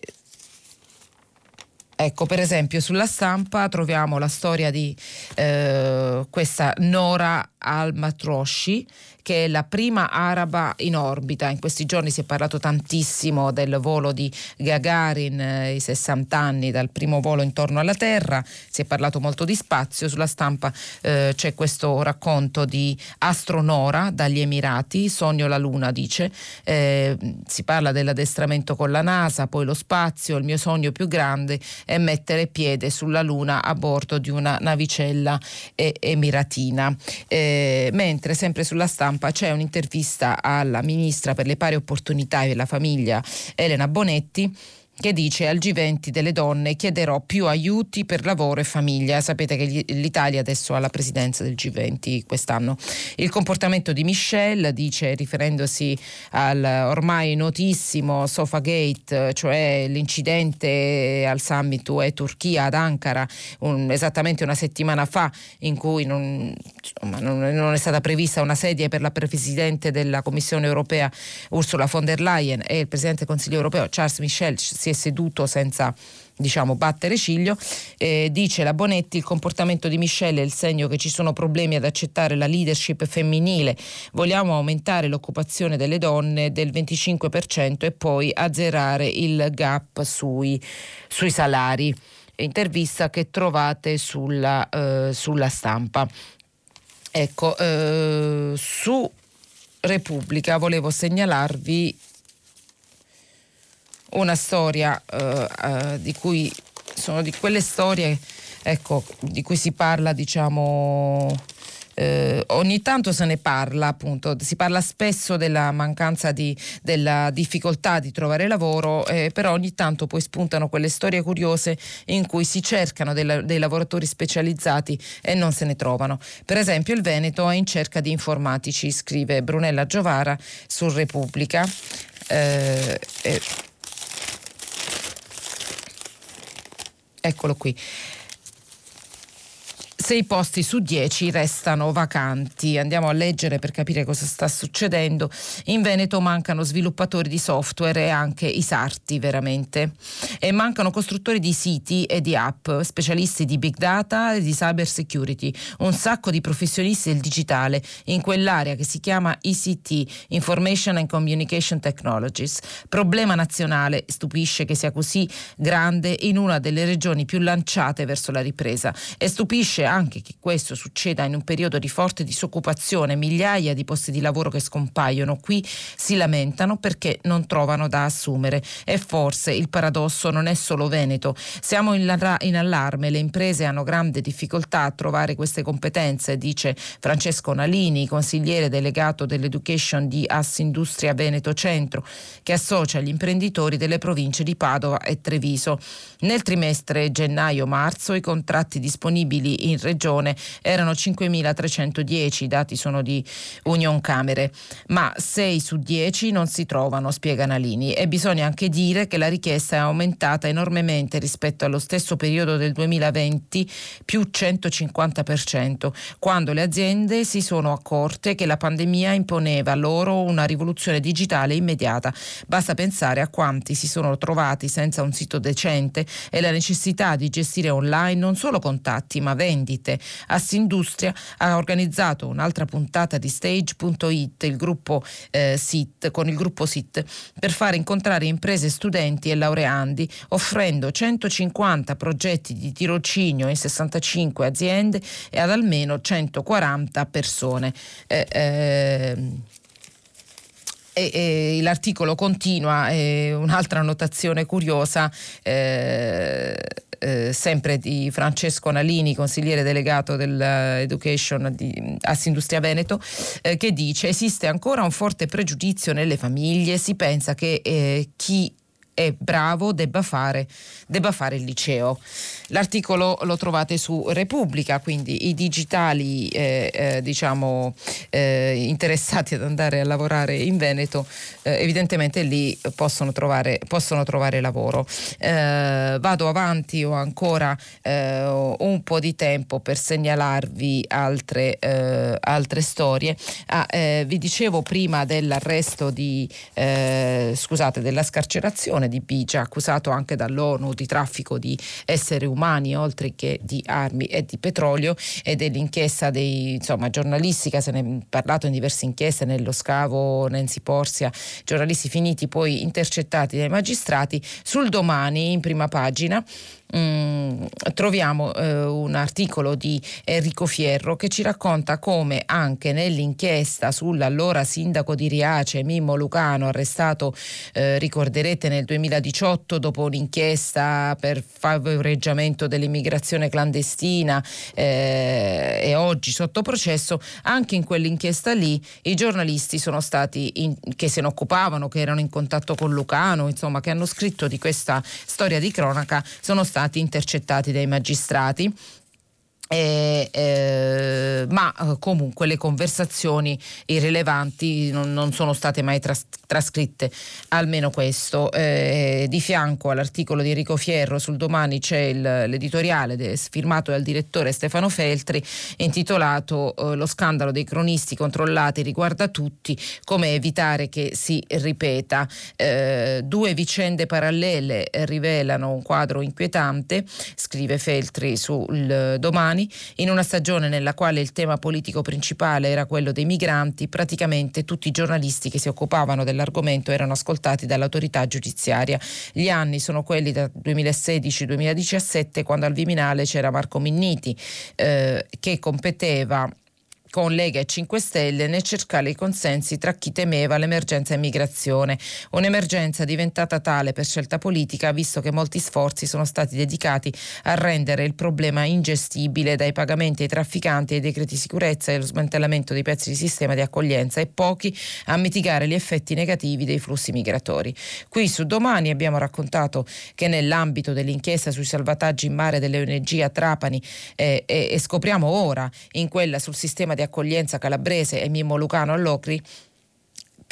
Ecco, per esempio, sulla stampa troviamo la storia di eh, questa Nora al-Matroshi, che è la prima araba in orbita. In questi giorni si è parlato tantissimo del volo di Gagarin, eh, i 60 anni dal primo volo intorno alla Terra, si è parlato molto di spazio. Sulla stampa eh, c'è questo racconto di Astronora dagli Emirati, Sogno la Luna dice, eh, si parla dell'addestramento con la NASA, poi lo spazio, il mio sogno più grande è mettere piede sulla Luna a bordo di una navicella emiratina. Eh, mentre sempre sulla stampa stampa c'è un'intervista alla ministra per le pari opportunità e la famiglia Elena Bonetti che dice al G20 delle donne chiederò più aiuti per lavoro e famiglia. Sapete che l'Italia adesso ha la presidenza del G20 quest'anno. Il comportamento di Michelle dice, riferendosi al ormai notissimo Sofagate, cioè l'incidente al summit UE Turchia ad Ankara, un, esattamente una settimana fa, in cui non, insomma, non, non è stata prevista una sedia per la presidente della Commissione europea Ursula von der Leyen e il presidente del Consiglio europeo Charles Michel si è seduto senza diciamo battere ciglio, eh, dice la Bonetti il comportamento di Michelle è il segno che ci sono problemi ad accettare la leadership femminile, vogliamo aumentare l'occupazione delle donne del 25% e poi azzerare il gap sui, sui salari. Intervista che trovate sulla, eh, sulla stampa. Ecco, eh, su Repubblica volevo segnalarvi una storia eh, eh, di cui sono di quelle storie ecco, di cui si parla diciamo eh, ogni tanto se ne parla, appunto, si parla spesso della mancanza di, della difficoltà di trovare lavoro, eh, però ogni tanto poi spuntano quelle storie curiose in cui si cercano dei, dei, lavoratori specializzati e non se ne trovano. Per esempio il Veneto è in cerca di informatici, scrive Brunella Giovara su Repubblica. Eh, Eccolo qui. Sei posti su dieci restano vacanti. Andiamo a leggere per capire cosa sta succedendo. In Veneto mancano sviluppatori di software e anche i sarti veramente. E mancano costruttori di siti e di app, specialisti di big data e di cyber security. Un sacco di professionisti del digitale in quell'area che si chiama ICT, Information and Communication Technologies. Problema nazionale, stupisce che sia così grande in una delle regioni più lanciate verso la ripresa. E stupisce anche che questo succeda in un periodo di forte disoccupazione, migliaia di posti di lavoro che scompaiono, qui si lamentano perché non trovano da assumere. E forse il paradosso non è solo Veneto. Siamo in, in allarme, le imprese hanno grande difficoltà a trovare queste competenze, dice Francesco Nalini, consigliere delegato dell'Education di Assindustria Veneto Centro, che associa gli imprenditori delle province di Padova e Treviso. Nel trimestre gennaio-marzo i contratti disponibili in regione erano 5.310, i dati sono di Union Camere, ma 6 su 10 non si trovano, spiega Nalini. E bisogna anche dire che la richiesta è aumentata enormemente rispetto allo stesso periodo del 2020, più 150%, quando le aziende si sono accorte che la pandemia imponeva loro una rivoluzione digitale immediata. Basta pensare a quanti si sono trovati senza un sito decente e la necessità di gestire online non solo contatti ma vendite vendite. Assindustria ha organizzato un'altra puntata di Stage.it, il gruppo eh, SIT, con il gruppo SIT, per fare incontrare imprese, studenti e laureandi, offrendo 150 progetti di tirocinio in 65 aziende e ad almeno 140 persone. Eh, eh, e, e, l'articolo continua, eh, un'altra annotazione curiosa, eh, eh, sempre di Francesco Nalini, consigliere delegato dell'Education di Assindustria Veneto, eh, che dice esiste ancora un forte pregiudizio nelle famiglie, si pensa che eh, chi è bravo debba fare, debba fare, il liceo. L'articolo lo trovate su Repubblica, quindi i digitali eh, eh, diciamo, eh, interessati ad andare a lavorare in Veneto eh, evidentemente lì possono trovare, possono trovare lavoro. Eh, vado avanti, ho ancora eh, un po' di tempo per segnalarvi altre, altre storie. Ah, vi dicevo prima dell'arresto di, scusate, della scarcerazione di Bigia, accusato anche dall'ONU di traffico di esseri umani oltre che di armi e di petrolio e dell'inchiesta dei insomma, giornalistica, se ne è parlato in diverse inchieste, nello scavo Nancy Porsia, giornalisti finiti poi intercettati dai magistrati, sul domani in prima pagina Mm, troviamo eh, un articolo di Enrico Fierro che ci racconta come anche nell'inchiesta sull'allora sindaco di Riace, Mimmo Lucano, arrestato, eh, ricorderete, nel 2018 dopo un'inchiesta per favoreggiamento dell'immigrazione clandestina eh, e oggi sotto processo, anche in quell'inchiesta lì i giornalisti sono stati in, che se ne occupavano, che erano in contatto con Lucano, insomma, che hanno scritto di questa storia di cronaca, sono stati intercettati dai magistrati eh, eh, ma eh, comunque le conversazioni irrilevanti non, non sono state mai tras- trascritte, almeno questo. Eh, di fianco all'articolo di Enrico Fierro sul domani c'è il, l'editoriale de, firmato dal direttore Stefano Feltri intitolato eh, Lo scandalo dei cronisti controllati riguarda tutti, come evitare che si ripeta. Eh, due vicende parallele rivelano un quadro inquietante, scrive Feltri sul domani anni, in una stagione nella quale il tema politico principale era quello dei migranti, praticamente tutti i giornalisti che si occupavano dell'argomento erano ascoltati dall'autorità giudiziaria. Gli anni sono quelli da 2016-2017 quando al Viminale c'era Marco Minniti eh, che competeva con Lega e 5 Stelle nel cercare i consensi tra chi temeva l'emergenza immigrazione. Un'emergenza diventata tale per scelta politica, visto che molti sforzi sono stati dedicati a rendere il problema ingestibile dai pagamenti ai trafficanti, ai decreti sicurezza e allo smantellamento dei pezzi di sistema di accoglienza e pochi a mitigare gli effetti negativi dei flussi migratori. Qui su Domani abbiamo raccontato che nell'ambito dell'inchiesta sui salvataggi in mare delle ONG a Trapani eh, eh, e scopriamo ora in quella sul sistema di accoglienza calabrese e Mimmo Lucano all'Ocri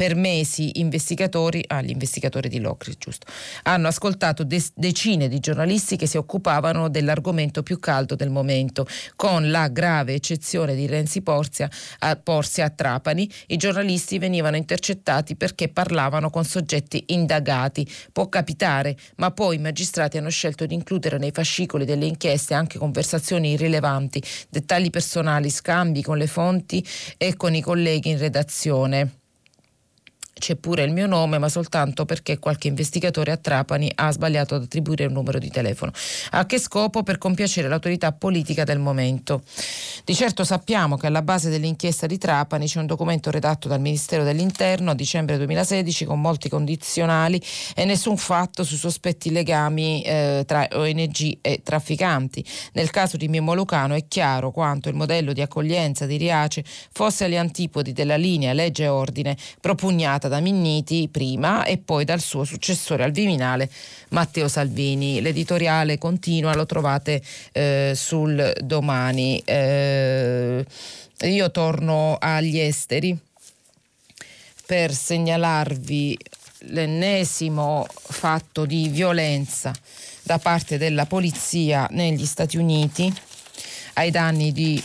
per mesi investigatori, ah, gli investigatori di Locri, giusto, hanno ascoltato de- decine di giornalisti che si occupavano dell'argomento più caldo del momento, con la grave eccezione di Renzi Porzia a, Porzia a Trapani. I giornalisti venivano intercettati perché parlavano con soggetti indagati. Può capitare, ma poi i magistrati hanno scelto di includere nei fascicoli delle inchieste anche conversazioni irrilevanti, dettagli personali, scambi con le fonti e con i colleghi in redazione c'è pure il mio nome, ma soltanto perché qualche investigatore a Trapani ha sbagliato ad attribuire un numero di telefono. A che scopo? Per compiacere l'autorità politica del momento. Di certo sappiamo che alla base dell'inchiesta di Trapani c'è un documento redatto dal Ministero dell'Interno a dicembre 2016 con molti condizionali e nessun fatto su sospetti legami eh, tra ONG e trafficanti. Nel caso di Mimmo Lucano è chiaro quanto il modello di accoglienza di Riace fosse agli antipodi della linea legge e ordine propugnata da Minniti prima e poi dal suo successore al Viminale Matteo Salvini. L'editoriale continua, lo trovate eh, sul domani. Eh, io torno agli esteri per segnalarvi l'ennesimo fatto di violenza da parte della polizia negli Stati Uniti ai danni di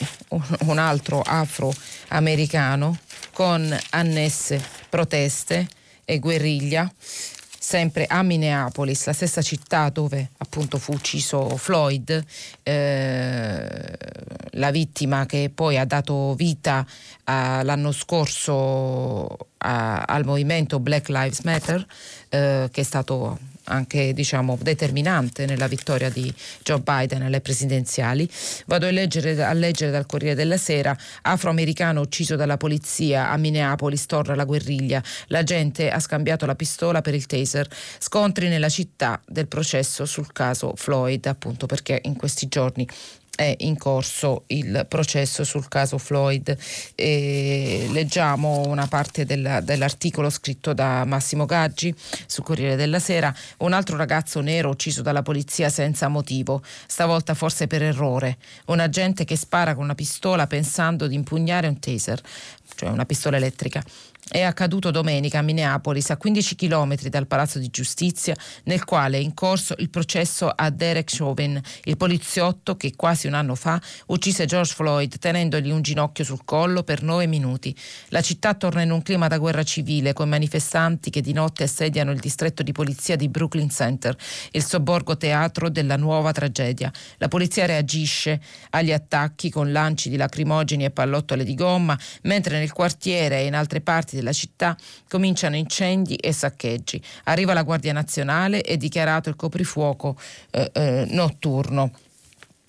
un altro afroamericano con annesse proteste e guerriglia sempre a Minneapolis, la stessa città dove appunto fu ucciso Floyd, eh, la vittima che poi ha dato vita a, l'anno scorso a, al movimento Black Lives Matter, eh, che è stato anche diciamo, determinante nella vittoria di Joe Biden alle presidenziali. Vado a leggere, a leggere dal Corriere della Sera, afroamericano ucciso dalla polizia a Minneapolis, torna la guerriglia, la gente ha scambiato la pistola per il taser, scontri nella città del processo sul caso Floyd, appunto perché in questi giorni è in corso il processo sul caso Floyd. E leggiamo una parte della, dell'articolo scritto da Massimo Gaggi sul Corriere della Sera. Un altro ragazzo nero ucciso dalla polizia senza motivo, stavolta forse per errore. Un agente che spara con una pistola pensando di impugnare un taser, cioè una pistola elettrica è accaduto domenica a Minneapolis, a 15 km dal Palazzo di Giustizia, nel quale è in corso il processo a Derek Chauvin, il poliziotto che quasi un anno fa uccise George Floyd tenendogli un ginocchio sul collo per nove minuti. La città torna in un clima da guerra civile, con manifestanti che di notte assediano il distretto di polizia di Brooklyn Center, il sobborgo teatro della nuova tragedia. La polizia reagisce agli attacchi con lanci di lacrimogeni e pallottole di gomma, mentre nel quartiere e in altre parti della città cominciano incendi e saccheggi. Arriva la Guardia Nazionale e dichiarato il coprifuoco eh, eh, notturno.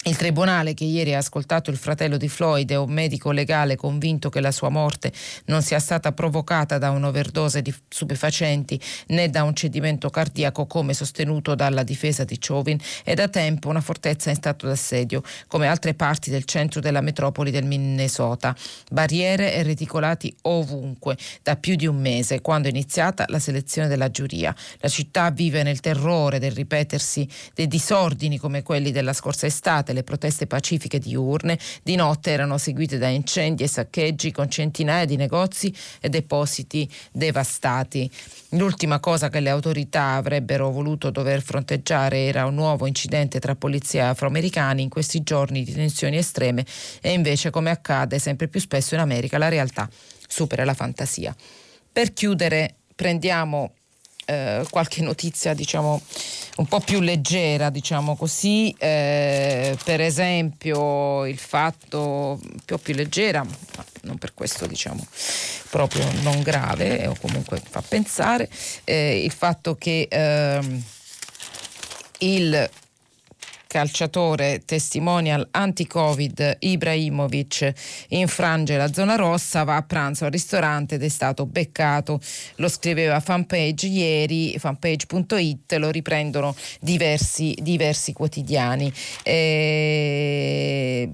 Il tribunale che ieri ha ascoltato il fratello di Floyd è un medico legale convinto che la sua morte non sia stata provocata da un'overdose di stupefacenti né da un cedimento cardiaco come sostenuto dalla difesa di Chauvin è da tempo una fortezza in stato d'assedio come altre parti del centro della metropoli del Minnesota. Barriere e reticolati ovunque da più di un mese quando è iniziata la selezione della giuria. La città vive nel terrore del ripetersi dei disordini come quelli della scorsa estate le proteste pacifiche diurne, di notte erano seguite da incendi e saccheggi con centinaia di negozi e depositi devastati. L'ultima cosa che le autorità avrebbero voluto dover fronteggiare era un nuovo incidente tra polizia e afroamericani in questi giorni di tensioni estreme e invece, come accade sempre più spesso in America, la realtà supera la fantasia. Per chiudere prendiamo eh, qualche notizia diciamo un po' più leggera, diciamo così, eh, per esempio il fatto più, più leggera, ma non per questo diciamo proprio non grave o comunque fa pensare, eh, il fatto che ehm, il calciatore testimonial anti-Covid Ibrahimovic infrange la zona rossa, va a pranzo al ristorante ed è stato beccato. Lo scriveva fanpage ieri, fanpage.it, lo riprendono diversi, diversi quotidiani. E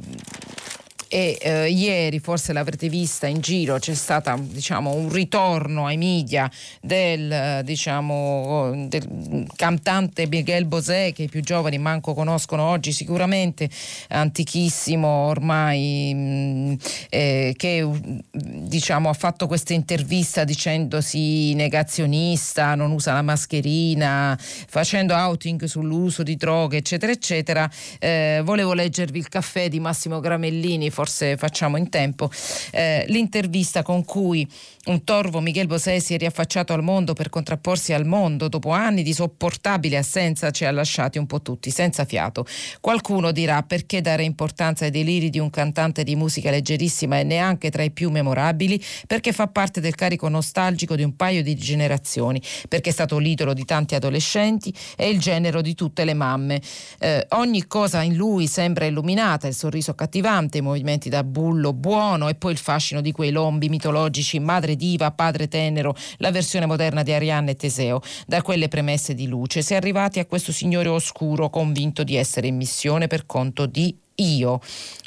e eh, ieri forse l'avrete vista in giro c'è stato diciamo, un ritorno ai media del, diciamo, del, cantante Miguel Bosé che i più giovani manco conoscono oggi sicuramente antichissimo ormai mh, mm, eh, che diciamo, ha fatto questa intervista dicendosi negazionista non usa la mascherina facendo outing sull'uso di droghe eccetera eccetera. Eh, volevo leggervi il caffè di Massimo Gramellini forse facciamo in tempo, eh, l'intervista con cui un torvo Miguel Bosé si è riaffacciato al mondo per contrapporsi al mondo dopo anni di sopportabile assenza ci ha lasciati un po' tutti senza fiato. Qualcuno dirà perché dare importanza ai deliri di un cantante di musica leggerissima e neanche tra i più memorabili, perché fa parte del carico nostalgico di un paio di generazioni, perché è stato l'idolo di tanti adolescenti e il genero di tutte le mamme. Eh, ogni cosa in lui sembra illuminata, il sorriso accattivante, i movimenti da bullo buono e poi il fascino di quei lombi mitologici, madre madre diva, padre tenero, la versione moderna di Arianna e Teseo. Da quelle premesse di luce si è arrivati a questo signore oscuro convinto di essere in missione per conto di io,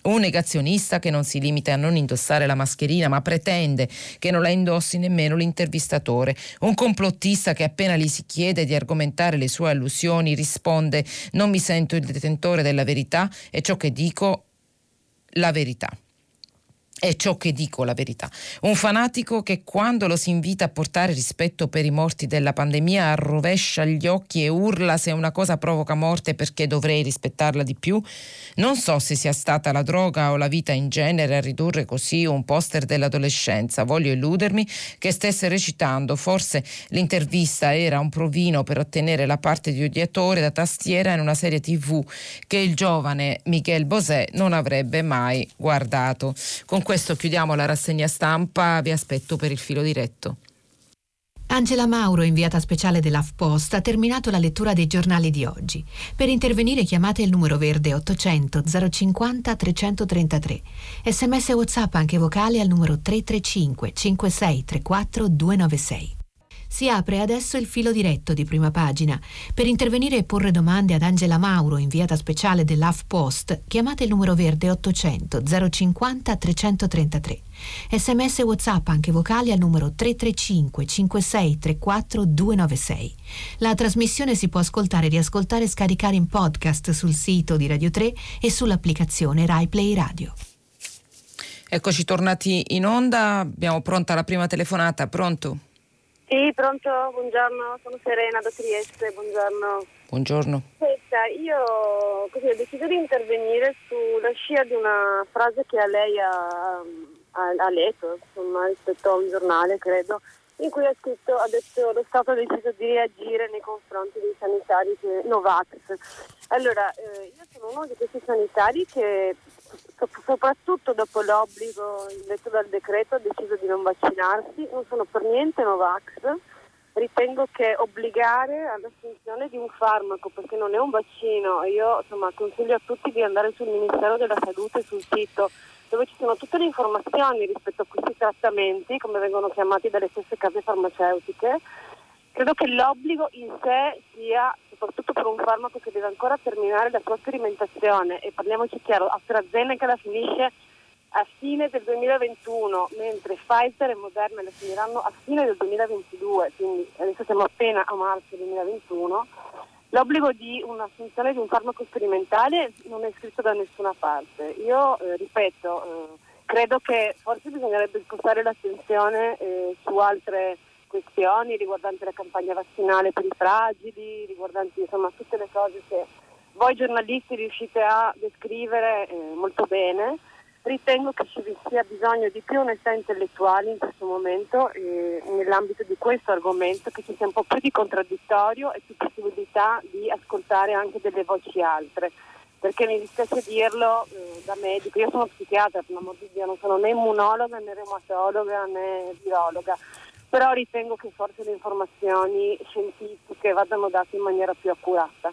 un negazionista che non si limita a non indossare la mascherina ma pretende che non la indossi nemmeno l'intervistatore, un complottista che appena gli si chiede di argomentare le sue allusioni risponde non mi sento il detentore della verità e ciò che dico la verità. È ciò che dico la verità. Un fanatico che quando lo si invita a portare rispetto per i morti della pandemia arrovescia gli occhi e urla se una cosa provoca morte perché dovrei rispettarla di più. Non so se sia stata la droga o la vita in genere a ridurre così un poster dell'adolescenza. Voglio illudermi che stesse recitando. Forse l'intervista era un provino per ottenere la parte di odiatore da tastiera in una serie tv che il giovane Michel Bosè non avrebbe mai guardato. Con questo chiudiamo la rassegna stampa, vi aspetto per il filo diretto. Angela Mauro, inviata speciale dell'AFPost, ha terminato la lettura dei giornali di oggi. Per intervenire chiamate il numero verde 800 050 333. Sms e WhatsApp anche vocali al numero 335 5634 296. Si apre adesso il filo diretto di prima pagina. Per intervenire e porre domande ad Angela Mauro, inviata speciale dell'AFPost, chiamate il numero verde 800 050 333. Sms e WhatsApp anche vocali al numero 335 5634 296. La trasmissione si può ascoltare, riascoltare e scaricare in podcast sul sito di Radio 3 e sull'applicazione RaiPlay Radio. Eccoci tornati in onda, abbiamo pronta la prima telefonata, pronto? Sì, pronto, buongiorno, sono Serena da Trieste, buongiorno. Buongiorno. Senta, io così, ho deciso di intervenire sulla scia di una frase che a lei ha, ha, ha letto, insomma, rispetto a un giornale, credo, in cui ha scritto, ha detto lo Stato ha deciso di reagire nei confronti dei sanitari che, Novax. Allora, eh, io sono uno di questi sanitari che soprattutto dopo l'obbligo detto dal decreto ha deciso di non vaccinarsi, non sono per niente Novax, ritengo che obbligare all'assunzione di un farmaco, perché non è un vaccino, io insomma, consiglio a tutti di andare sul Ministero della Salute, sul sito, dove ci sono tutte le informazioni rispetto a questi trattamenti, come vengono chiamati dalle stesse case farmaceutiche. Credo che l'obbligo in sé sia, soprattutto per un farmaco che deve ancora terminare la sua sperimentazione, e parliamoci chiaro, AstraZeneca la finisce a fine del 2021, mentre Pfizer e Moderna le finiranno a fine del 2022, quindi adesso siamo appena a marzo 2021, l'obbligo di un'assunzione di un farmaco sperimentale non è scritto da nessuna parte. Io eh, ripeto, eh, credo che forse bisognerebbe spostare l'attenzione eh, su altre questioni riguardanti la campagna vaccinale per i fragili, riguardanti insomma tutte le cose che voi giornalisti riuscite a descrivere eh, molto bene Ritengo che ci sia bisogno di più onestà intellettuale in questo momento e nell'ambito di questo argomento, che ci sia un po' più di contraddittorio e più possibilità di ascoltare anche delle voci altre. Perché mi dispiace dirlo eh, da medico, io sono psichiatra, per l'amor di Dio, non sono né immunologa né reumatologa né virologa, però ritengo che forse le informazioni scientifiche vadano date in maniera più accurata.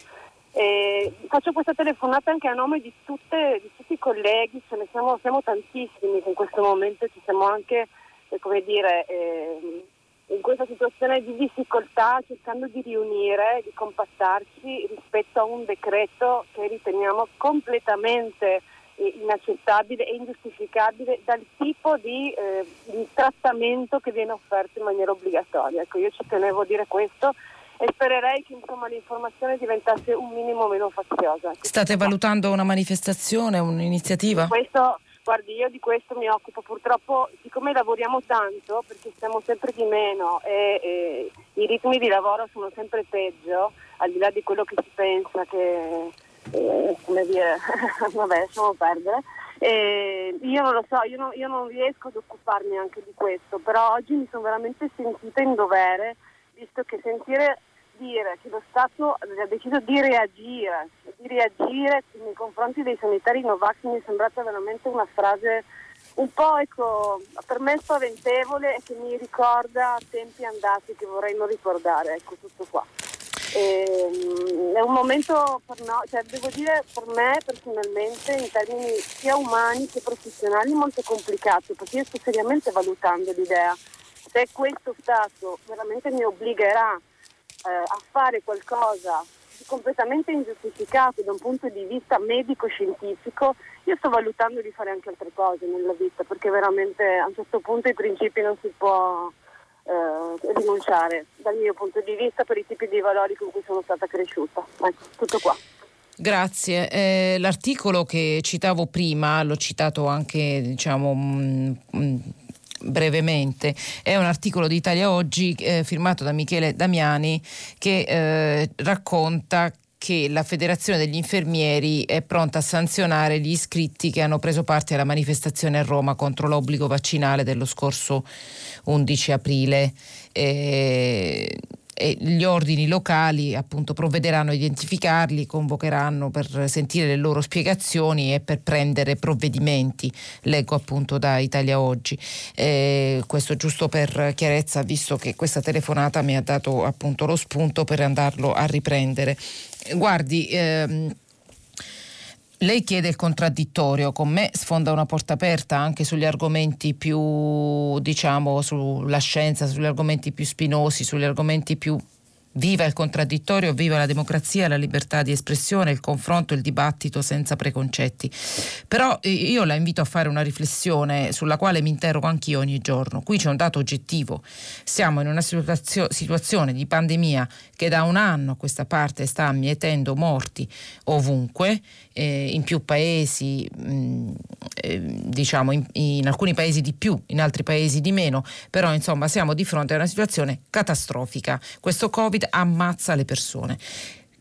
E faccio questa telefonata anche a nome di, tutte, di tutti i colleghi, ce ne siamo, siamo tantissimi che in questo momento ci siamo anche, eh, come dire, eh, in questa situazione di difficoltà cercando di riunire, di compattarci rispetto a un decreto che riteniamo completamente inaccettabile e ingiustificabile dal tipo di, eh, di, trattamento che viene offerto in maniera obbligatoria. Ecco, io ci tenevo a dire questo e spererei che insomma, l'informazione diventasse un minimo meno faziosa. State valutando una manifestazione, un'iniziativa? Questo, guardi, io di questo mi occupo purtroppo, siccome lavoriamo tanto, perché siamo sempre di meno e, e i ritmi di lavoro sono sempre peggio, al di là di quello che si pensa che, come dire, [LAUGHS] vabbè, lasciamo perdere. Eh, io non lo so, io non, io non riesco ad occuparmi anche di questo, però oggi mi sono veramente sentita in dovere visto che sentire dire che lo Stato ha deciso di reagire, di reagire nei confronti dei sanitari Novax mi è sembrata veramente una frase un po' ecco, per me spaventevole e che mi ricorda tempi andati che vorrei non ricordare, ecco tutto qua. E, ehm, è un momento, per no, cioè, devo dire per me personalmente in termini sia umani che professionali molto complicato perché io sto seriamente valutando l'idea. Se questo Stato veramente mi obbligherà eh, a fare qualcosa completamente ingiustificato da un punto di vista medico-scientifico, io sto valutando di fare anche altre cose nella vita, perché veramente a un certo punto i principi non si può eh, rinunciare, dal mio punto di vista, per i tipi di valori con cui sono stata cresciuta. Ecco, tutto qua. Grazie. Eh, l'articolo che citavo prima, l'ho citato anche diciamo, mh, mh, brevemente, è un articolo di Italia Oggi eh, firmato da Michele Damiani che eh, racconta che la Federazione degli Infermieri è pronta a sanzionare gli iscritti che hanno preso parte alla manifestazione a Roma contro l'obbligo vaccinale dello scorso 11 aprile. Eh, e gli ordini locali appunto provvederanno a identificarli, convocheranno per sentire le loro spiegazioni e per prendere provvedimenti, leggo appunto da Italia Oggi. Eh, questo giusto per chiarezza, visto che questa telefonata mi ha dato appunto lo spunto per andarlo a riprendere. Guardi, ehm, lei chiede il contraddittorio, con me sfonda una porta aperta anche sugli argomenti più, diciamo, sulla scienza, sugli argomenti più spinosi, sugli argomenti più Viva il contraddittorio, viva la democrazia, la libertà di espressione, il confronto, il dibattito senza preconcetti. Però eh, io la invito a fare una riflessione sulla quale mi interrogo anch'io ogni giorno. Qui c'è un dato oggettivo. Siamo in una situazio- situazione di pandemia che da un anno a questa parte sta mietendo morti ovunque, eh, in più paesi, mh, mm, eh, diciamo in, in alcuni paesi di più, in altri paesi di meno, però insomma siamo di fronte a una situazione catastrofica. Questo Covid ammazza le persone.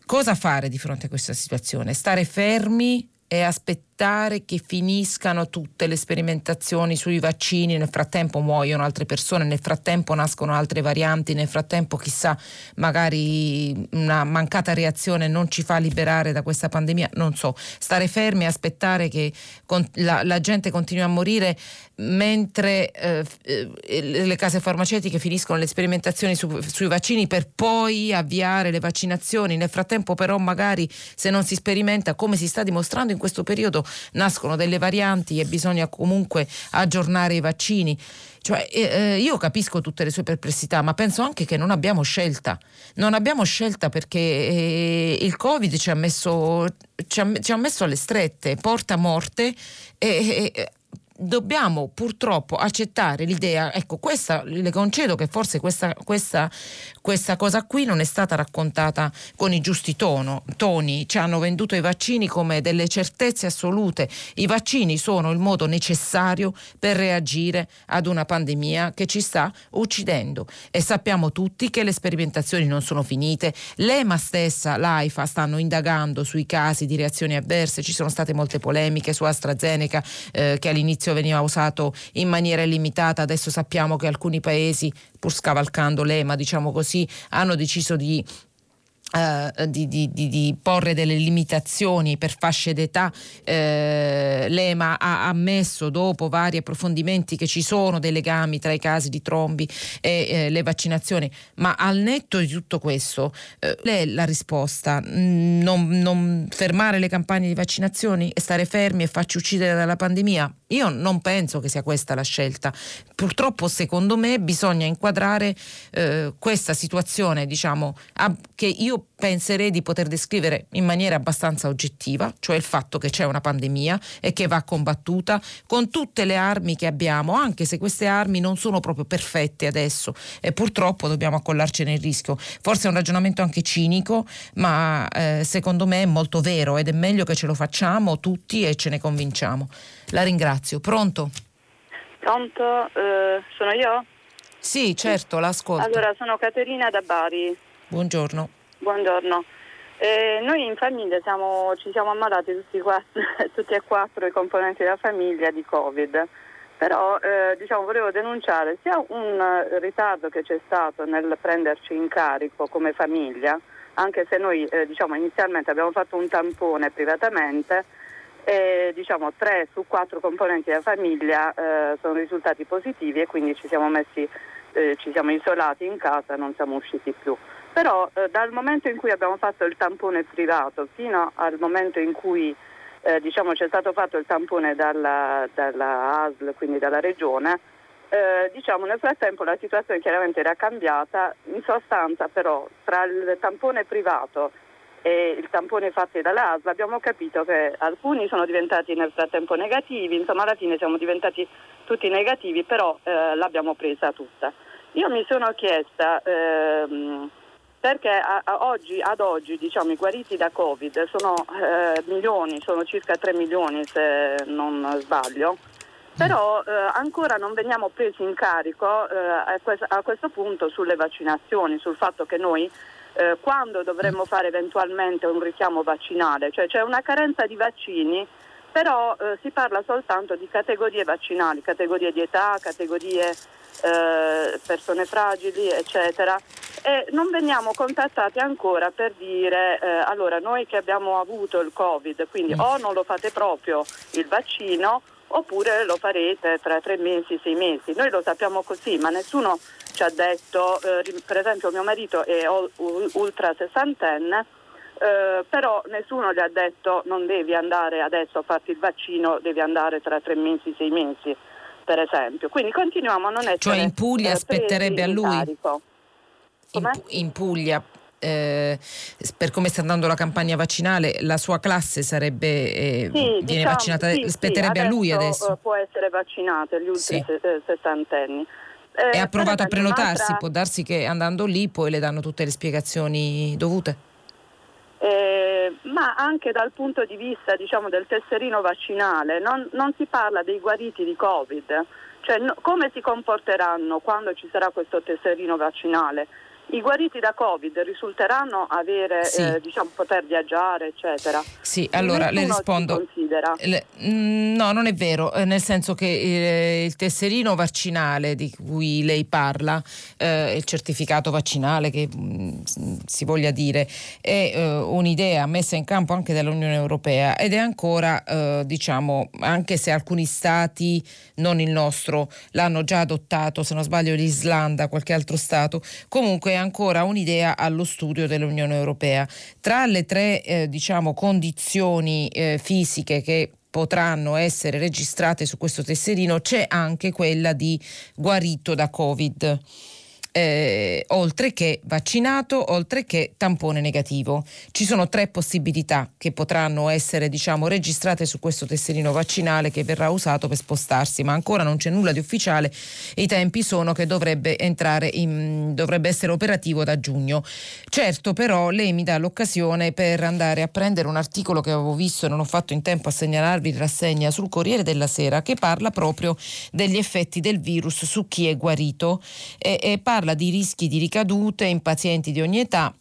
Cosa fare di fronte a questa situazione? Stare fermi e aspettare aspettare che finiscano tutte le sperimentazioni sui vaccini, nel frattempo muoiono altre persone, nel frattempo nascono altre varianti, nel frattempo chissà magari una mancata reazione non ci fa liberare da questa pandemia, non so, stare fermi e aspettare che la, la gente continui a morire mentre eh, eh, le case farmaceutiche finiscono le sperimentazioni su, sui vaccini per poi avviare le vaccinazioni. Nel frattempo però magari se non si sperimenta, come si sta dimostrando in questo periodo, nascono delle varianti e bisogna comunque aggiornare i vaccini. Cioè, eh, eh io capisco tutte le sue perplessità, ma penso anche che non abbiamo scelta. Non abbiamo scelta perché eh, il Covid ci ha, messo, ci, ha, ci ha messo alle strette, porta morte e, e dobbiamo purtroppo accettare l'idea, ecco questa le concedo che forse questa, questa, questa cosa qui non è stata raccontata con i giusti tono, toni, ci hanno venduto i vaccini come delle certezze assolute, i vaccini sono il modo necessario per reagire ad una pandemia che ci sta uccidendo. E sappiamo tutti che le sperimentazioni non sono finite, l'EMA stessa, l'AIFA stanno indagando sui casi di reazioni avverse, ci sono state molte polemiche su AstraZeneca eh, che all'inizio all'inizio veniva usato in maniera illimitata, adesso sappiamo che alcuni paesi, pur scavalcando l'EMA, diciamo così, hanno deciso di Uh, di, di, di, di, porre delle limitazioni per fasce d'età, eh, l'EMA ha ammesso dopo vari approfondimenti che ci sono dei legami tra i casi di trombi e eh, le vaccinazioni, ma al netto di tutto questo, eh, lei la risposta, non, non fermare le campagne di vaccinazioni e stare fermi e farci uccidere dalla pandemia? Io non penso che sia questa la scelta. Purtroppo, secondo me, bisogna inquadrare eh, questa situazione, diciamo, a, che io penserei di poter descrivere in maniera abbastanza oggettiva, cioè il fatto che c'è una pandemia e che va combattuta con tutte le armi che abbiamo, anche se queste armi non sono proprio perfette adesso e purtroppo dobbiamo accollarcene il rischio. Forse è un ragionamento anche cinico, ma eh, secondo me è molto vero ed è meglio che ce lo facciamo tutti e ce ne convinciamo. La ringrazio. Pronto? Pronto? Eh, sono io? Sì, certo, l'ascolto. Allora, sono Caterina da Bari. Buongiorno. Buongiorno. Eh, noi in famiglia siamo, ci siamo ammalati tutti, quattro, [LAUGHS] tutti, e quattro i componenti della famiglia di Covid, però eh, diciamo, volevo denunciare sia un ritardo che c'è stato nel prenderci in carico come famiglia, anche se noi eh, diciamo, inizialmente abbiamo fatto un tampone privatamente, e diciamo tre su quattro componenti della famiglia eh, sono risultati positivi e quindi ci siamo messi, eh, ci siamo isolati in casa non siamo usciti più. Però eh, dal momento in cui abbiamo fatto il tampone privato fino al momento in cui eh, diciamo, c'è stato fatto il tampone dalla, dalla ASL, quindi dalla regione, eh, diciamo, nel frattempo la situazione chiaramente era cambiata, in sostanza però tra il tampone privato e il tampone fatto dall'ASL abbiamo capito che alcuni sono diventati nel frattempo negativi, insomma alla fine siamo diventati tutti negativi, però eh, l'abbiamo presa tutta. Io mi sono chiesta ehm, perché a, a oggi, ad oggi diciamo, i guariti da Covid sono eh, milioni, sono circa 3 milioni se non sbaglio, però eh, ancora non veniamo presi in carico eh, a, a questo punto sulle vaccinazioni, sul fatto che noi eh, quando dovremmo fare eventualmente un richiamo vaccinale, cioè c'è una carenza di vaccini, però eh, si parla soltanto di categorie vaccinali, categorie di età, categorie eh, persone fragili, eccetera. E non veniamo contattati ancora per dire eh, allora noi che abbiamo avuto il Covid, quindi o non lo fate proprio il vaccino oppure lo farete tra tre mesi, sei mesi. Noi lo sappiamo così, ma nessuno ci ha detto, eh, per esempio mio marito è ultra sessantenne, eh, però nessuno gli ha detto non devi andare adesso a farti il vaccino, devi andare tra tre mesi, sei mesi, per esempio. Quindi continuiamo a non essere... Cioè in Puglia eh, aspetterebbe a lui? In, in, Puglia eh, per come sta andando la campagna vaccinale, la sua classe sarebbe eh, sì, viene diciamo, vaccinata, sì, spetterebbe sì, a lui adesso. Può essere vaccinata gli ultimi sessantenni. Eh, e ha provato a prenotarsi, un'altra... può darsi che andando lì poi le danno tutte le spiegazioni dovute? Eh, ma anche dal punto di vista diciamo, del tesserino vaccinale non, non, si parla dei guariti di Covid, cioè no, come si comporteranno quando ci sarà questo tesserino vaccinale? I guariti da Covid risulteranno avere, sì. eh, diciamo, poter viaggiare, eccetera. Sì, allora le rispondo. Le, mm, no, non è vero, eh, nel senso che eh, il tesserino vaccinale di cui lei parla, eh, il certificato vaccinale che mh, mm, si voglia dire, è eh, un'idea messa in campo anche dall'Unione Europea ed è ancora, eh, diciamo, anche se alcuni stati, non il nostro, l'hanno già adottato, se non sbaglio l'Islanda, qualche altro stato, comunque è ancora un'idea allo studio dell'Unione Europea. Tra le tre eh, diciamo, condizioni eh, fisiche che potranno essere registrate su questo tesserino c'è anche quella di guarito da Covid eh, oltre che vaccinato, oltre che tampone negativo. Ci sono tre possibilità che potranno essere diciamo, registrate su questo tesserino vaccinale che verrà usato per spostarsi, ma ancora non c'è nulla di ufficiale. I tempi sono che dovrebbe, in, dovrebbe essere operativo da giugno. Certo, però lei mi dà l'occasione per andare a prendere un articolo che avevo visto e non ho fatto in tempo a segnalarvi in rassegna sul Corriere della Sera che parla proprio degli effetti del virus su chi è guarito e, e parla parla di rischi di ricadute in pazienti di ogni età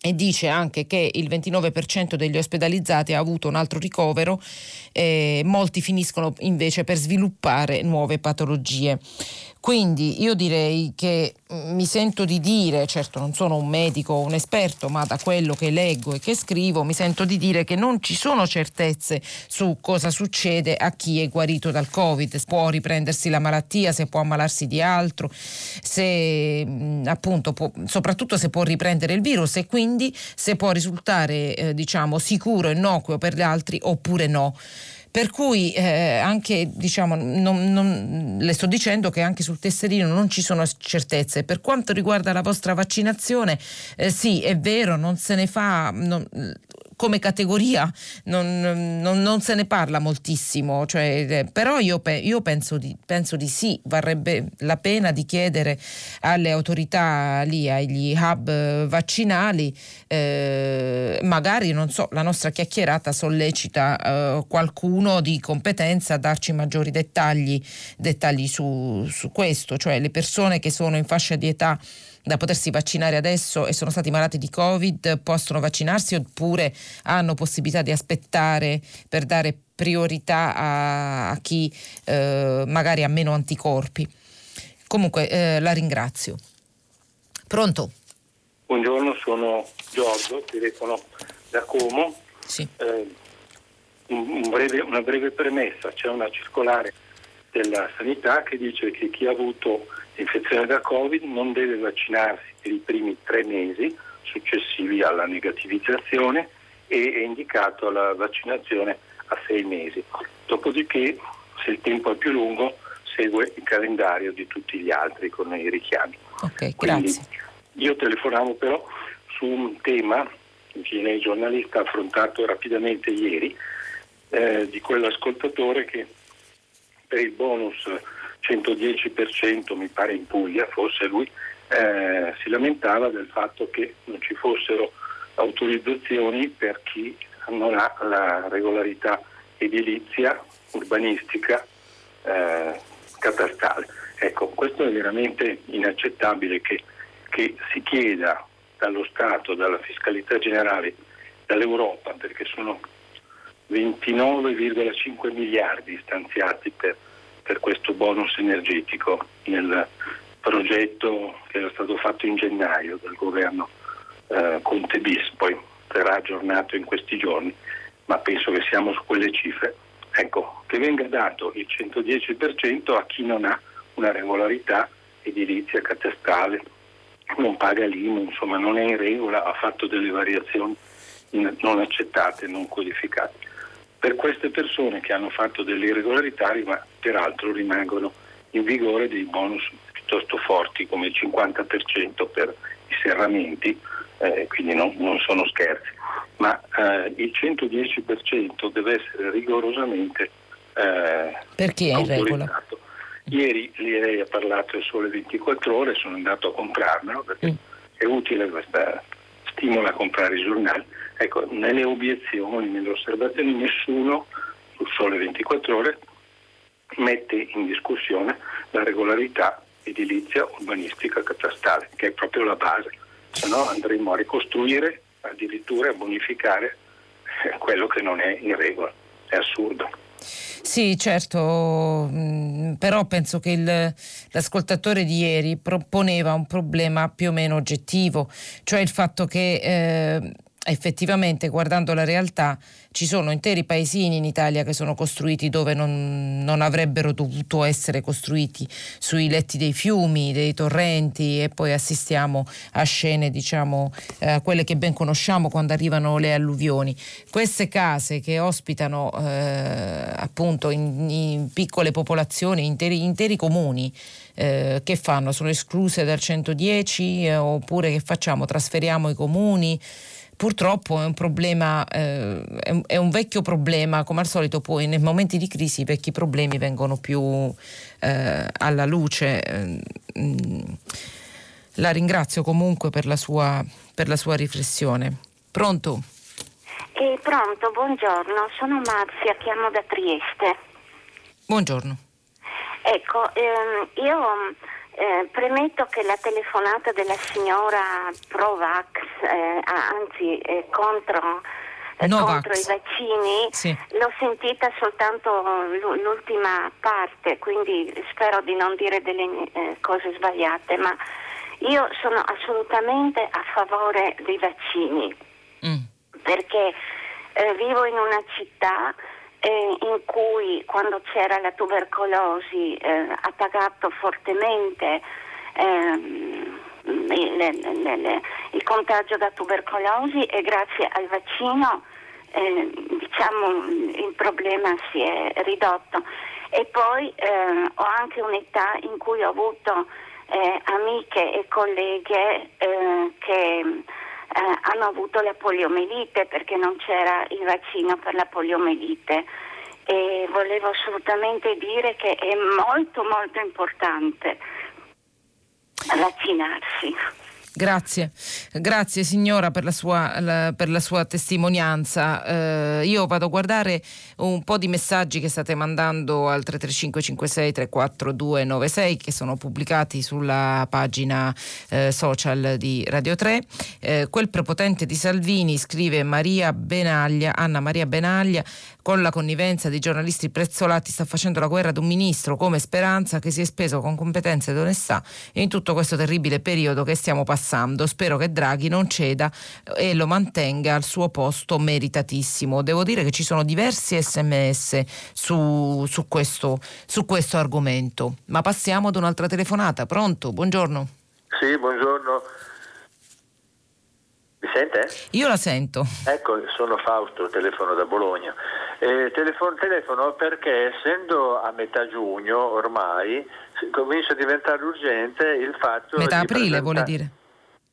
e dice anche che il 29% degli ospedalizzati ha avuto un altro ricovero, eh, molti finiscono invece per sviluppare nuove patologie. Quindi io direi che mm, mi sento di dire, certo non sono un medico o un esperto, ma da quello che leggo e che scrivo mi sento di dire che non ci sono certezze su cosa succede a chi è guarito dal Covid, può riprendersi la malattia, se può ammalarsi di altro, se mm, appunto può, soprattutto se può riprendere il virus e quindi se può risultare eh, diciamo sicuro innocuo per gli altri oppure no. Per cui eh, anche, diciamo, non, non, le sto dicendo che anche sul tesserino non ci sono certezze. Per quanto riguarda la vostra vaccinazione, eh, sì, è vero, non se ne fa. Non, come categoria non, non, non, se ne parla moltissimo, cioè, eh, però io, io penso, di, penso, di, sì, varrebbe la pena di chiedere alle autorità lì, agli hub vaccinali, eh, magari non so, la nostra chiacchierata sollecita eh, qualcuno di competenza a darci maggiori dettagli, dettagli su, su questo, cioè le persone che sono in fascia di età da potersi vaccinare adesso e sono stati malati di Covid possono vaccinarsi oppure hanno possibilità di aspettare per dare priorità a, a chi eh, magari ha meno anticorpi. Comunque eh, la ringrazio. Pronto? Buongiorno, sono Giorgio, telefono da Como. Sì. Eh, un breve, una breve premessa, c'è una circolare della sanità che dice che chi ha avuto infezione da Covid non deve vaccinarsi per i primi tre mesi successivi alla negativizzazione e è indicato la vaccinazione a sei mesi. Dopodiché, se il tempo è più lungo, segue il calendario di tutti gli altri con i richiami. Ok, Quindi, grazie. Io telefonavo però su un tema che lei giornalista ha affrontato rapidamente ieri, eh, di quell'ascoltatore che per il bonus 110% mi pare in Puglia, forse lui, eh, si lamentava del fatto che non ci fossero autorizzazioni per chi non ha la regolarità edilizia, urbanistica, eh, catastale. Ecco, questo è veramente inaccettabile che, che si chieda dallo Stato, dalla fiscalità generale, dall'Europa, perché sono 29,5 miliardi stanziati per per questo bonus energetico nel progetto che era stato fatto in gennaio dal governo eh, Conte bis, poi verrà aggiornato in questi giorni, ma penso che siamo su quelle cifre. Ecco, che venga dato il 110% a chi non ha una regolarità edilizia catastale, non paga l'IMU, insomma non è in regola, ha fatto delle variazioni non accettate, non codificate per queste persone che hanno fatto delle irregolarità, ma peraltro rimangono in vigore dei bonus piuttosto forti come il 50% per i serramenti, eh, quindi no, non sono scherzi, ma eh, il 110% deve essere rigorosamente eh, per chi è in regola? Ieri lei ha parlato del sole 24 ore, sono andato a comprarmelo perché mm. è utile questa stimola a comprare i giornali. Ecco, nelle obiezioni, nelle osservazioni nessuno sul sole 24 ore mette in discussione la regolarità edilizia urbanistica catastale, che è proprio la base, se no andremo a ricostruire, addirittura a bonificare eh, quello che non è in regola, è assurdo. Sì, certo, mm, però penso che il, l'ascoltatore di ieri proponeva un problema più o meno oggettivo, cioè il fatto che eh, effettivamente guardando la realtà ci sono interi paesini in Italia che sono costruiti dove non, non, avrebbero dovuto essere costruiti, sui letti dei fiumi, dei torrenti e poi assistiamo a scene, diciamo, eh, quelle che ben conosciamo quando arrivano le alluvioni. Queste case che ospitano eh, appunto in, in, piccole popolazioni, interi, interi comuni, eh, che fanno? Sono escluse dal 110 eh, oppure che facciamo? Trasferiamo i comuni? Purtroppo è un problema, eh, è, un, vecchio problema, come al solito poi nei momenti di crisi i vecchi problemi vengono più eh, alla luce. Mm, la ringrazio comunque per la sua, per la sua riflessione. Pronto? Eh, pronto, buongiorno, sono Marzia, chiamo da Trieste. Buongiorno. Ecco, ehm, io eh, premetto che la telefonata della signora Provax, eh, anzi eh, contro, eh, contro, i vaccini, sì. l'ho sentita soltanto l'ultima parte, quindi spero di non dire delle eh, cose sbagliate, ma io sono assolutamente a favore dei vaccini, mm. perché eh, vivo in una città eh, in cui quando c'era la tubercolosi eh, ha pagato fortemente ehm, il, il, il, contagio da tubercolosi e grazie al vaccino eh, diciamo, il problema si è ridotto. E poi eh, ho anche un'età in cui ho avuto eh, amiche e colleghe eh, che eh, hanno avuto la poliomelite perché non c'era il vaccino per la poliomelite e volevo assolutamente dire che è molto molto importante vaccinarsi. Grazie, grazie signora per la sua, la, per la sua testimonianza. Eh, io vado a guardare un po' di messaggi che state mandando al 335 56 34 296 che sono pubblicati sulla pagina eh, social di Radio 3. Eh, quel prepotente di Salvini scrive Maria Benaglia, Anna Maria Benaglia, con la connivenza di giornalisti prezzolati sta facendo la guerra ad un ministro come Speranza che si è speso con competenza ed onestà in tutto questo terribile periodo che stiamo passando. Spero che Draghi non ceda e lo mantenga al suo posto meritatissimo. Devo dire che ci sono diversi sms su, su, questo, su questo argomento. Ma passiamo ad un'altra telefonata. Pronto? Buongiorno. Sì, buongiorno. Mi sente? Io la sento. Ecco, sono Fausto, telefono da Bologna. Eh, telefono, telefono perché essendo a metà giugno ormai comincia a diventare urgente il fatto metà aprile presentare... vuole dire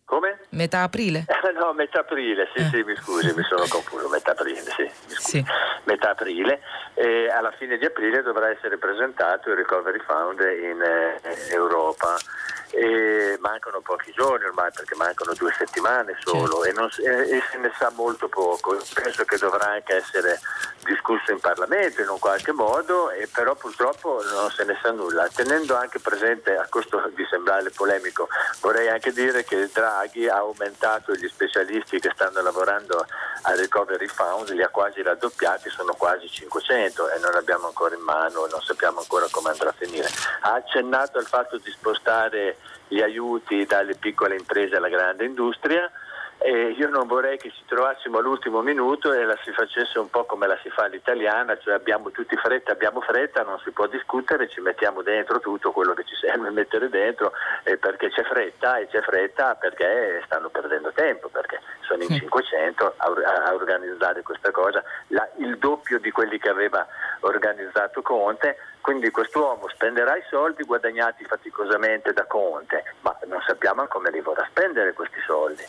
come? Metà aprile? [LAUGHS] no, metà aprile, sì, eh. sì, mi scusi, mi sono confuso, metà aprile, sì, sì. metà aprile. E alla fine di aprile dovrà essere presentato il Recovery Fund in eh, Europa e mancano pochi giorni ormai perché mancano due settimane solo certo. e, non, e, e, se ne sa molto poco. Penso che dovrà anche essere discusso in Parlamento in un qualche modo, e però purtroppo non se ne sa nulla. Tenendo anche presente, a costo di sembrare polemico, vorrei anche dire che Draghi ha aumentato gli specialisti che stanno lavorando al Recovery Fund, li ha quasi raddoppiati, sono quasi 500 e non li abbiamo ancora in mano, non sappiamo ancora come andrà a finire. Ha accennato al fatto di spostare gli aiuti dalle piccole imprese alla grande industria. E io non vorrei che ci trovassimo all'ultimo minuto e la si facesse un po' come la si fa all'italiana, cioè abbiamo tutti fretta, abbiamo fretta, non si può discutere, ci mettiamo dentro tutto quello che ci serve mettere dentro eh, perché c'è fretta e c'è fretta perché stanno perdendo tempo, perché sono in 500 a, a organizzare questa cosa, la, il doppio di quelli che aveva organizzato Conte, quindi quest'uomo spenderà i soldi guadagnati faticosamente da Conte, ma non sappiamo come li vorrà spendere questi soldi.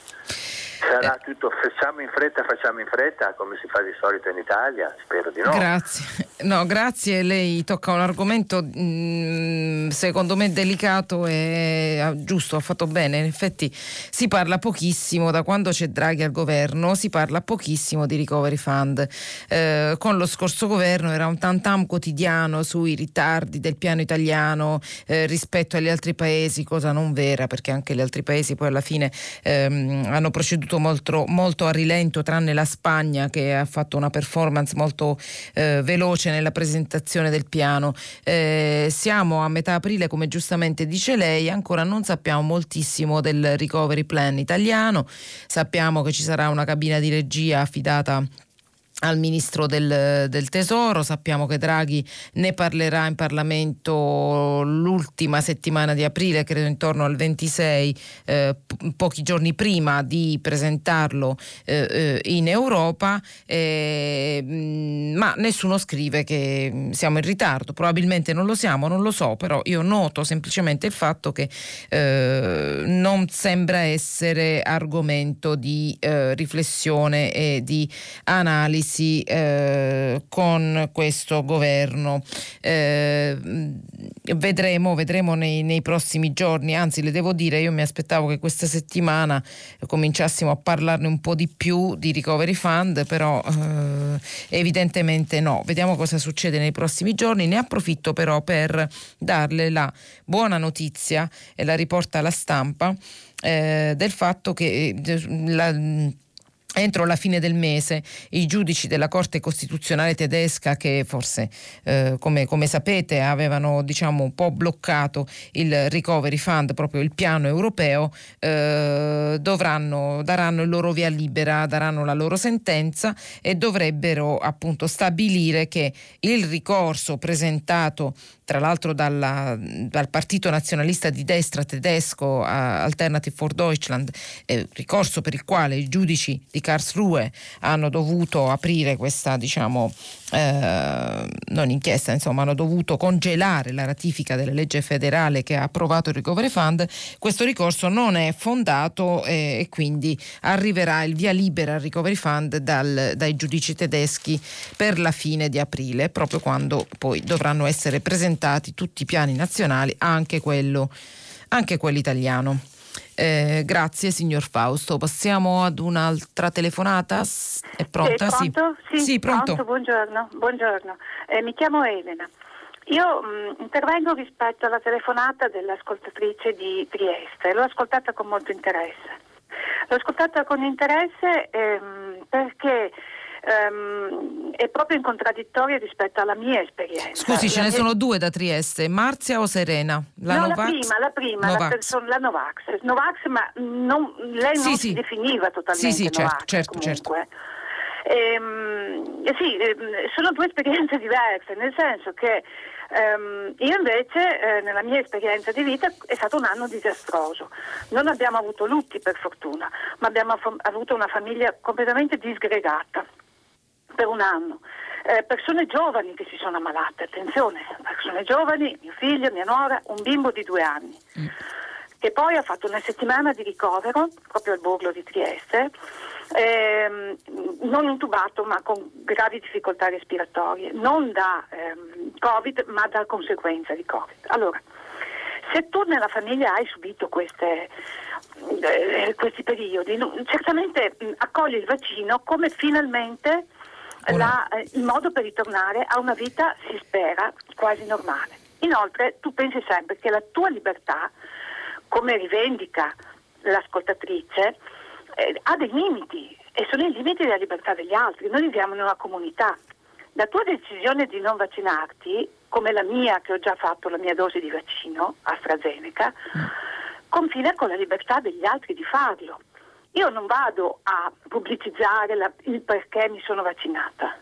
Sarà eh. tutto facciamo in fretta, facciamo in fretta, come si fa di solito in Italia? Spero di no. Grazie. No, grazie. Lei tocca un argomento mh, mm, secondo me delicato e ah, giusto, ha fatto bene. In effetti si parla pochissimo da quando c'è Draghi al governo, si parla pochissimo di recovery fund. Eh, con lo scorso governo era un tantam quotidiano sui ritardi del piano italiano eh, rispetto agli altri paesi, cosa non vera perché anche gli altri paesi poi alla fine ehm, hanno proceduto molto, molto, a rilento, tranne la Spagna che ha fatto una performance molto eh, veloce veloce nella presentazione del piano. Eh, siamo a metà aprile, come giustamente dice lei, ancora non sappiamo moltissimo del recovery plan italiano, sappiamo che ci sarà una cabina di regia affidata al ministro del, del, Tesoro. Sappiamo che Draghi ne parlerà in Parlamento l'ultima settimana di aprile, credo intorno al 26, eh, pochi giorni prima di presentarlo eh, eh in Europa, eh, ma nessuno scrive che siamo in ritardo. Probabilmente non lo siamo, non lo so, però io noto semplicemente il fatto che eh, non sembra essere argomento di eh, riflessione e di analisi crisi eh, con questo governo. Eh, vedremo, vedremo nei, nei, prossimi giorni, anzi le devo dire, io mi aspettavo che questa settimana cominciassimo a parlarne un po' di più di recovery fund, però eh, evidentemente no. Vediamo cosa succede nei prossimi giorni. Ne approfitto però per darle la buona notizia e la riporta alla stampa eh, del fatto che eh, la, Entro la fine del mese i giudici della Corte Costituzionale tedesca, che forse eh, come, come, sapete avevano diciamo, un po' bloccato il Recovery Fund, proprio il piano europeo, eh, dovranno, daranno il loro via libera, daranno la loro sentenza e dovrebbero appunto stabilire che il ricorso presentato tra l'altro dalla, dal partito nazionalista di destra tedesco Alternative for Deutschland, eh, ricorso per il quale i giudici di Karlsruhe hanno dovuto aprire questa, diciamo, eh, non inchiesta, insomma, hanno dovuto congelare la ratifica della legge federale che ha approvato il Recovery Fund, questo ricorso non è fondato eh, e quindi arriverà il via libera al Recovery Fund dal, dai giudici tedeschi per la fine di aprile, proprio quando poi dovranno essere presentati tutti i piani nazionali, anche quello, anche quello italiano. Eh, grazie signor Fausto. Passiamo ad un'altra telefonata. È pronta? Sì, pronto? Sì, sì pronto. pronto. Buongiorno. Buongiorno. Eh, mi chiamo Elena. Io mh, mm, intervengo rispetto alla telefonata dell'ascoltatrice di Trieste. L'ho ascoltata con molto interesse. L'ho ascoltata con interesse ehm, perché ehm, è proprio in contraddittorio rispetto alla mia esperienza. Scusi, ce ne sono due da Trieste, Marzia o Serena? La no, Novax? la prima, la prima, Novax. La, persona, la Novax. Novax, ma non, lei non sì, si definiva totalmente sì, sì, certo, Novax, certo, certo. Ehm, eh, sì, eh, sono due esperienze [LAUGHS] diverse, nel senso che ehm, io invece eh, nella mia esperienza di vita è stato un anno disastroso. Non abbiamo avuto lutti per fortuna, ma abbiamo avuto una famiglia completamente disgregata per un anno. Eh, persone giovani che si sono ammalate, attenzione, persone giovani, mio figlio, mia nuora, un bimbo di due anni, mm. che poi ha fatto una settimana di ricovero proprio al borgo di Trieste, ehm, non intubato ma con gravi difficoltà respiratorie, non da ehm, Covid ma da conseguenza di Covid. Allora, se tu nella famiglia hai subito queste, eh, questi periodi, certamente mh, accogli il vaccino come finalmente la, eh, il modo per ritornare a una vita, si spera, quasi normale. Inoltre tu pensi sempre che la tua libertà, come rivendica l'ascoltatrice, eh, ha dei limiti e sono i limiti della libertà degli altri. Noi viviamo in una comunità. La tua decisione di non vaccinarti, come la mia che ho già fatto la mia dose di vaccino, AstraZeneca, mm. confina con la libertà degli altri di farlo. Io non vado a pubblicizzare la, il perché mi sono vaccinata.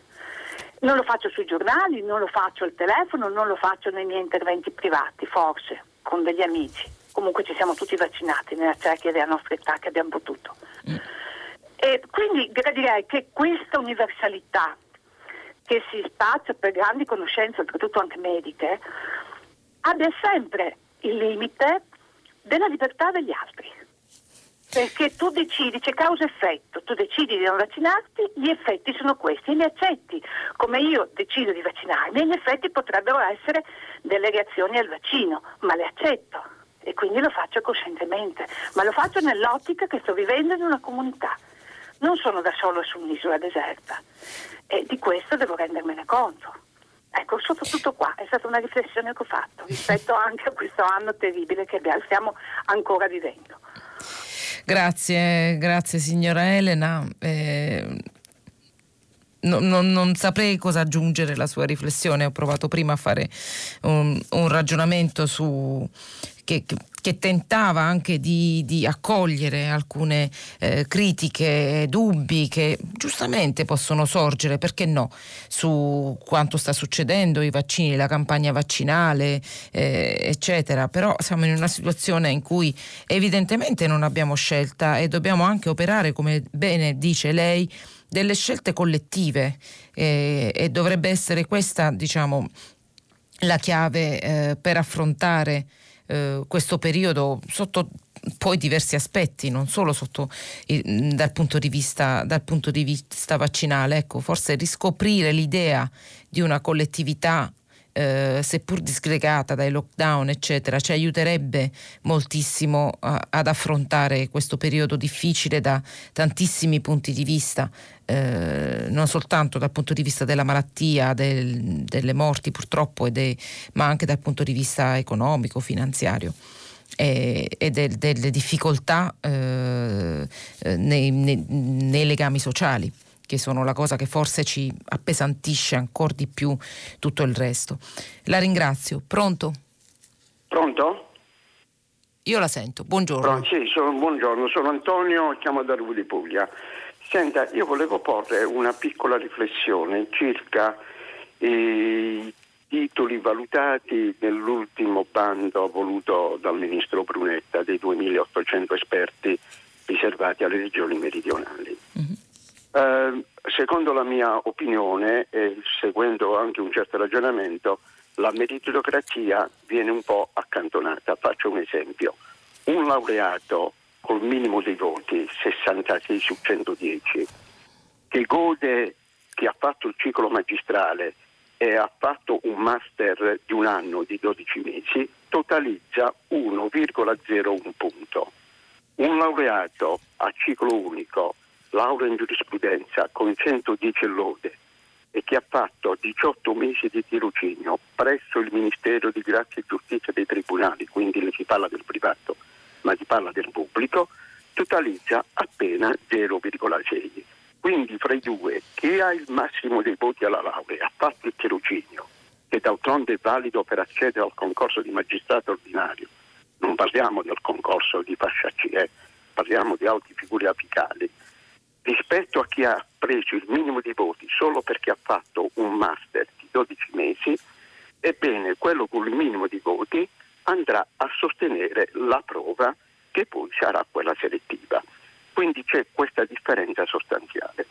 Non lo faccio sui giornali, non lo faccio al telefono, non lo faccio nei miei interventi privati, forse, con degli amici. Comunque ci siamo tutti vaccinati nella cerchia della nostra età che abbiamo potuto. Mm. E quindi direi che questa universalità che si spazia per grandi conoscenze, oltretutto anche mediche, abbia sempre il limite della libertà degli altri. Perché tu decidi, c'è causa-effetto, tu decidi di non vaccinarti, gli effetti sono questi, li accetti. Come io decido di vaccinarmi, gli effetti potrebbero essere delle reazioni al vaccino, ma le accetto e quindi lo faccio coscientemente, ma lo faccio nell'ottica che sto vivendo in una comunità. Non sono da solo su un'isola deserta e di questo devo rendermene conto. Ecco, soprattutto qua è stata una riflessione che ho fatto rispetto anche a questo anno terribile che stiamo ancora vivendo. Grazie, grazie signora Elena. Eh, no, no, non saprei cosa aggiungere alla sua riflessione, ho provato prima a fare un, un ragionamento su che, che tentava anche di, di accogliere alcune eh, critiche, dubbi che giustamente possono sorgere, perché no, su quanto sta succedendo, i vaccini, la campagna vaccinale, eh, eccetera. Però siamo in una situazione in cui evidentemente non abbiamo scelta e dobbiamo anche operare, come bene dice lei, delle scelte collettive eh, e dovrebbe essere questa, diciamo, la chiave eh, per affrontare eh, questo periodo sotto poi diversi aspetti, non solo sotto, dal, punto vista, dal, punto di vista, vaccinale. Ecco, forse riscoprire l'idea di una collettività eh, seppur disgregata dai lockdown, eccetera, ci aiuterebbe moltissimo a, ad affrontare questo periodo difficile da tantissimi punti di vista, eh, non soltanto dal punto di vista della malattia, del, delle morti purtroppo, dei, ma anche dal punto di vista economico, finanziario e, e del, delle difficoltà eh, eh nei, nei, nei legami sociali che sono la cosa che forse ci appesantisce ancora di più tutto il resto. La ringrazio. Pronto? Pronto? Io la sento. Buongiorno. Pronto, sì, sono, buongiorno, sono Antonio, chiamo da Ruvo di Puglia. Senta, io volevo porre una piccola riflessione circa i titoli valutati nell'ultimo bando voluto dal ministro Brunetta dei 2.800 esperti riservati alle regioni meridionali. Mm-hmm. Eh, secondo la mia opinione e seguendo anche un certo ragionamento, la meritocrazia viene un po' accantonata. Faccio un esempio. Un laureato col minimo dei voti, 66 su 110, che gode, che ha fatto il ciclo magistrale e ha fatto un master di un anno di 12 mesi, totalizza 1,01 punto. Un laureato a ciclo unico laurea in giurisprudenza con 110 lode e che ha fatto 18 mesi di tirocinio presso il Ministero di Grazia e Giustizia dei Tribunali, quindi non si parla del privato, ma si parla del pubblico, totalizza appena 0,6. Quindi fra i due, chi ha il massimo dei voti alla laurea ha fatto il tirocinio, che d'altronde è valido per accedere al concorso di magistrato ordinario, non parliamo del concorso di fascia CE, parliamo di altre figure apicali, rispetto a chi ha preso il minimo di voti solo perché ha fatto un master di 12 mesi, ebbene quello con il minimo di voti andrà a sostenere la prova che poi sarà quella selettiva. Quindi c'è questa differenza sostanziale.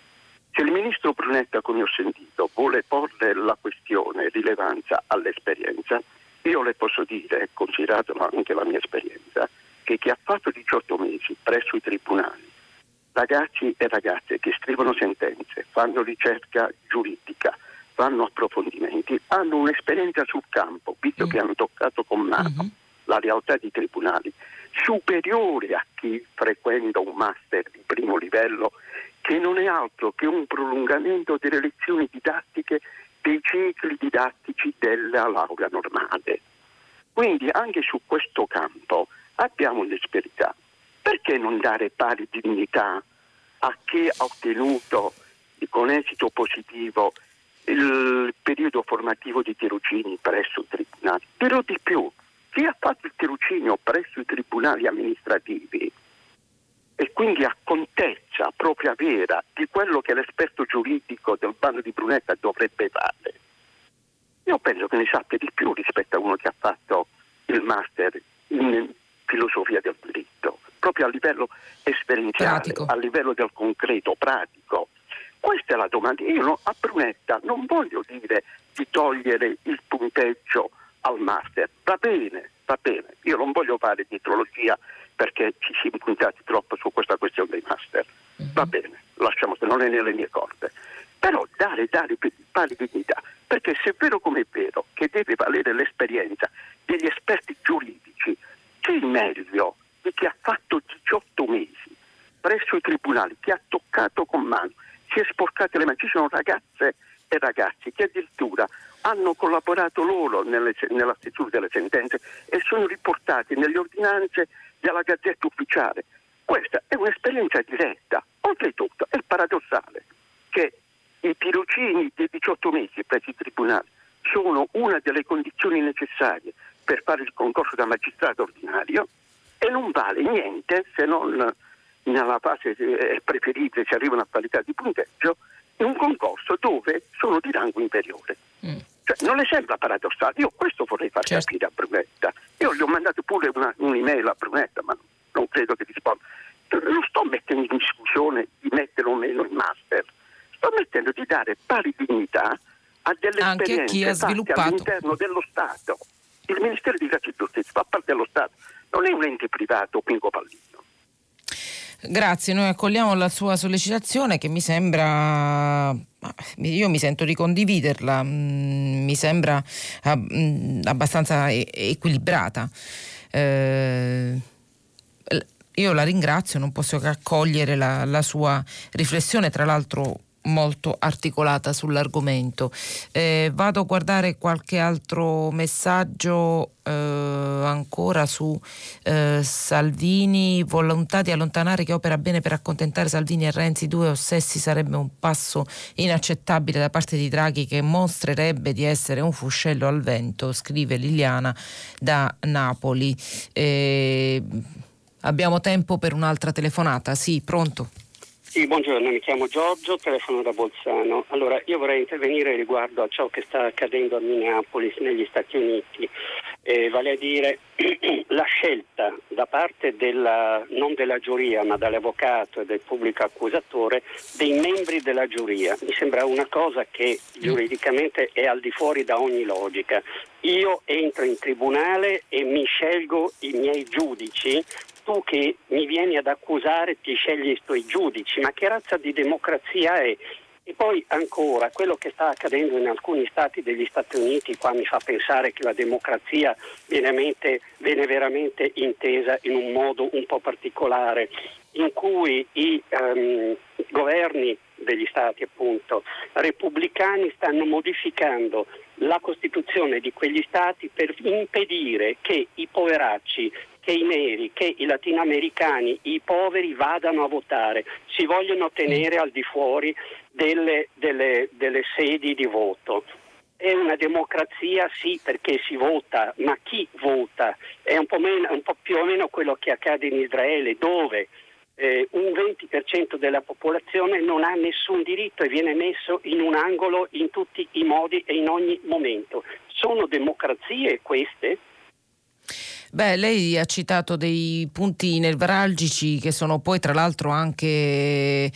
Se il ministro Brunetta, come ho sentito, vuole porre la questione rilevanza all'esperienza, io le posso dire, considerata anche la mia esperienza, che chi ha fatto 18 mesi presso i tribunali ragazzi e ragazze che scrivono sentenze, fanno ricerca giuridica, fanno approfondimenti, hanno un'esperienza sul campo, visto mm. che hanno toccato con mano mm-hmm. la realtà dei tribunali, superiore a chi frequenta un master di primo livello, che non è altro che un prolungamento delle lezioni didattiche dei cicli didattici della laurea normale. Quindi anche su questo campo abbiamo un'esperienza perché non dare pari dignità a chi ha ottenuto con esito positivo il periodo formativo di tirocini presso i tribunali? Però di più, chi ha fatto il tirocinio presso i tribunali amministrativi e quindi ha contezza propria vera di quello che l'esperto giuridico del bando di Brunetta dovrebbe fare, io penso che ne sappia di più rispetto a uno che ha fatto il master in filosofia del diritto proprio a livello esperienziale, pratico. a livello del concreto, pratico. Questa è la domanda. Io a Brunetta non voglio dire di togliere il punteggio al master. Va bene, va bene. Io non voglio fare dietrologia perché ci si è puntati troppo su questa questione dei master. Va mhm. bene, lasciamo se non è nelle mie corde. Però dare, dare pari dignità, perché se è vero come è vero che deve valere l'esperienza degli esperti giuridici, c'è meglio di chi ha fatto 18 mesi presso i tribunali, chi ha toccato con mano, si è sporcato le mani. Ci sono ragazze e ragazzi che addirittura hanno collaborato loro nelle, nella stesura delle sentenze e sono riportati nelle ordinanze della Gazzetta Ufficiale. Questa è un'esperienza diretta. Oltretutto è paradossale che i tirocini dei 18 mesi presso i tribunali sono una delle condizioni necessarie per fare il concorso da magistrato ordinario e non vale niente se non nella fase eh, preferita si arriva a una parità di punteggio in un concorso dove sono di rango inferiore. Mm. Cioè, non le sembra paradossale? Io questo vorrei far certo. capire a Brunetta. Io gli ho mandato pure una, un'email a Brunetta, ma non credo che risponda. Non sto mettendo in discussione di mettere o meno il master, sto mettendo di dare pari dignità a delle Anche esperienze fatte all'interno dello Stato. Il Ministero di Grazia e Giustizia fa parte dello Stato, non è un ente privato Pinco Pallino. Grazie, noi accogliamo la sua sollecitazione che mi sembra, io mi sento di condividerla, mm, mi sembra mm, abbastanza equilibrata. Eh, io la ringrazio, non posso che accogliere la, la sua riflessione, tra l'altro molto articolata sull'argomento. Eh, vado a guardare qualche altro messaggio eh, ancora su eh, Salvini, volontà di allontanare che opera bene per accontentare Salvini e Renzi, due ossessi sarebbe un passo inaccettabile da parte di Draghi che mostrerebbe di essere un fuscello al vento, scrive Liliana da Napoli. Eh, abbiamo tempo per un'altra telefonata, sì, pronto? Sì, buongiorno, mi chiamo Giorgio, telefono da Bolzano. Allora, io vorrei intervenire riguardo a ciò che sta accadendo a Minneapolis negli Stati Uniti, eh, vale a dire [CLEARS THROAT] la scelta da parte della, non della giuria, ma dall'avvocato e del pubblico accusatore dei membri della giuria. Mi sembra una cosa che giuridicamente è al di fuori da ogni logica. Io entro in tribunale e mi scelgo i miei giudici tu che mi vieni ad accusare ti scegli i tuoi giudici, ma che razza di democrazia è? E poi ancora, quello che sta accadendo in alcuni stati degli Stati Uniti qua mi fa pensare che la democrazia viene, viene veramente intesa in un modo un po' particolare, in cui i um, governi degli stati appunto repubblicani stanno modificando la Costituzione di quegli stati per impedire che i poveracci che i neri, che i latinoamericani, i poveri vadano a votare, si vogliono tenere al di fuori delle, delle, delle sedi di voto. È una democrazia sì perché si vota, ma chi vota? È un po', meno, un po più o meno quello che accade in Israele, dove eh, un 20% della popolazione non ha nessun diritto e viene messo in un angolo in tutti i modi e in ogni momento. Sono democrazie queste? Beh, lei ha citato dei punti nevralgici che sono poi tra l'altro anche eh,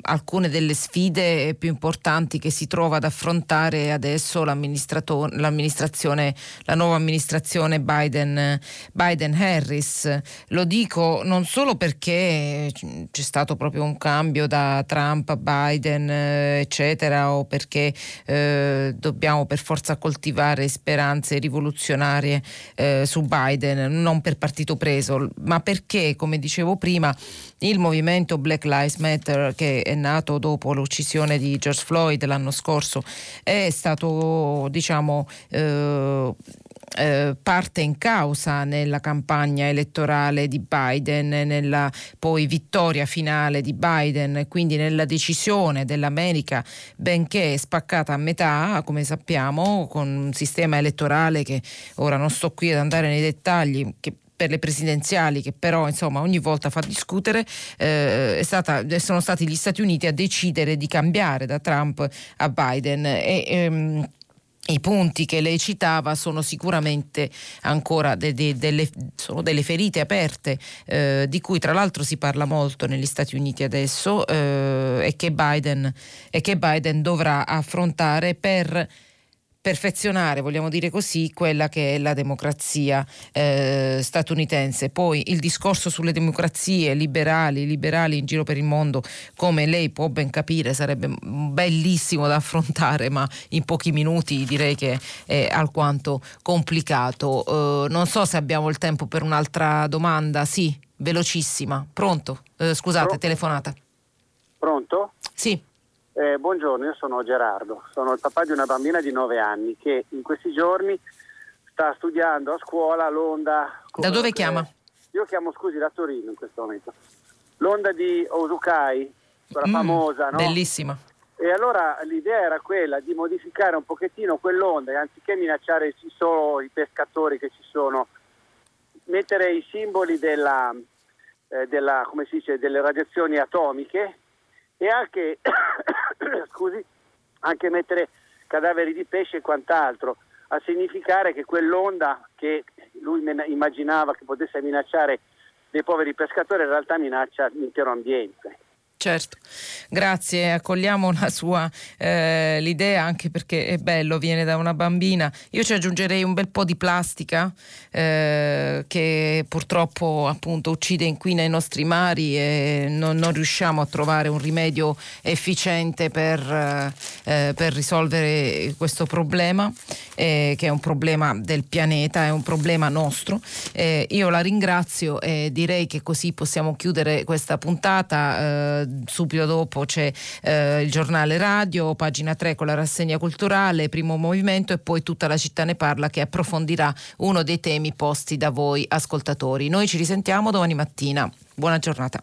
alcune delle sfide più importanti che si trova ad affrontare adesso l'amministrazione, la nuova amministrazione Biden, Biden-Harris. Lo dico non solo perché c'è stato proprio un cambio da Trump a Biden, eccetera, o perché eh, dobbiamo per forza coltivare speranze rivoluzionarie eh, su Biden Biden, non per partito preso, ma perché, come dicevo prima, il movimento Black Lives Matter che è nato dopo l'uccisione di George Floyd l'anno scorso è stato, diciamo, eh, eh, parte in causa nella campagna elettorale di Biden, nella poi vittoria finale di Biden, quindi nella decisione dell'America, benché spaccata a metà, come sappiamo, con un sistema elettorale che ora non sto qui ad andare nei dettagli, che per le presidenziali che però insomma ogni volta fa discutere eh, stata, sono stati gli Stati Uniti a decidere di cambiare da Trump a Biden. E, ehm, i punti che lei citava sono sicuramente ancora de, de, delle, delle, ferite aperte eh, di cui tra l'altro si parla molto negli Stati Uniti adesso eh, e, che Biden, e, che Biden, dovrà affrontare per perfezionare, vogliamo dire così, quella che è la democrazia eh, statunitense. Poi il discorso sulle democrazie liberali, liberali in giro per il mondo, come lei può ben capire, sarebbe bellissimo da affrontare, ma in pochi minuti direi che è alquanto complicato. Eh, non so se abbiamo il tempo per un'altra domanda. Sì, velocissima. Pronto? Eh, scusate, Pronto? telefonata. Pronto? Sì. Eh, buongiorno, io sono Gerardo, sono il papà di una bambina di 9 anni che in questi giorni sta studiando a scuola l'onda... Da dove che... chiama? Io chiamo, scusi, da Torino in questo momento. L'onda di Osukai, quella mm, famosa, no? Bellissima. E allora l'idea era quella di modificare un pochettino quell'onda e anziché minacciare solo i pescatori che ci sono, mettere i simboli della, eh, della, dice, delle radiazioni atomiche e anche, [COUGHS] scusi, anche mettere cadaveri di pesce e quant'altro, a significare che quell'onda che lui immaginava che potesse minacciare dei poveri pescatori in realtà minaccia l'intero ambiente. Certo, grazie, accogliamo la sua eh, l'idea anche perché è bello, viene da una bambina. Io ci aggiungerei un bel po' di plastica eh, che purtroppo appunto uccide e inquina i nostri mari e non, non riusciamo a trovare un rimedio efficiente per, eh, per risolvere questo problema, eh, che è un problema del pianeta, è un problema nostro. Eh, io la ringrazio e direi che così possiamo chiudere questa puntata eh, subito dopo c'è eh, il giornale radio, pagina 3 con la rassegna culturale, primo movimento e poi tutta la città ne parla che approfondirà uno dei temi posti da voi ascoltatori. Noi ci risentiamo domani mattina. Buona giornata.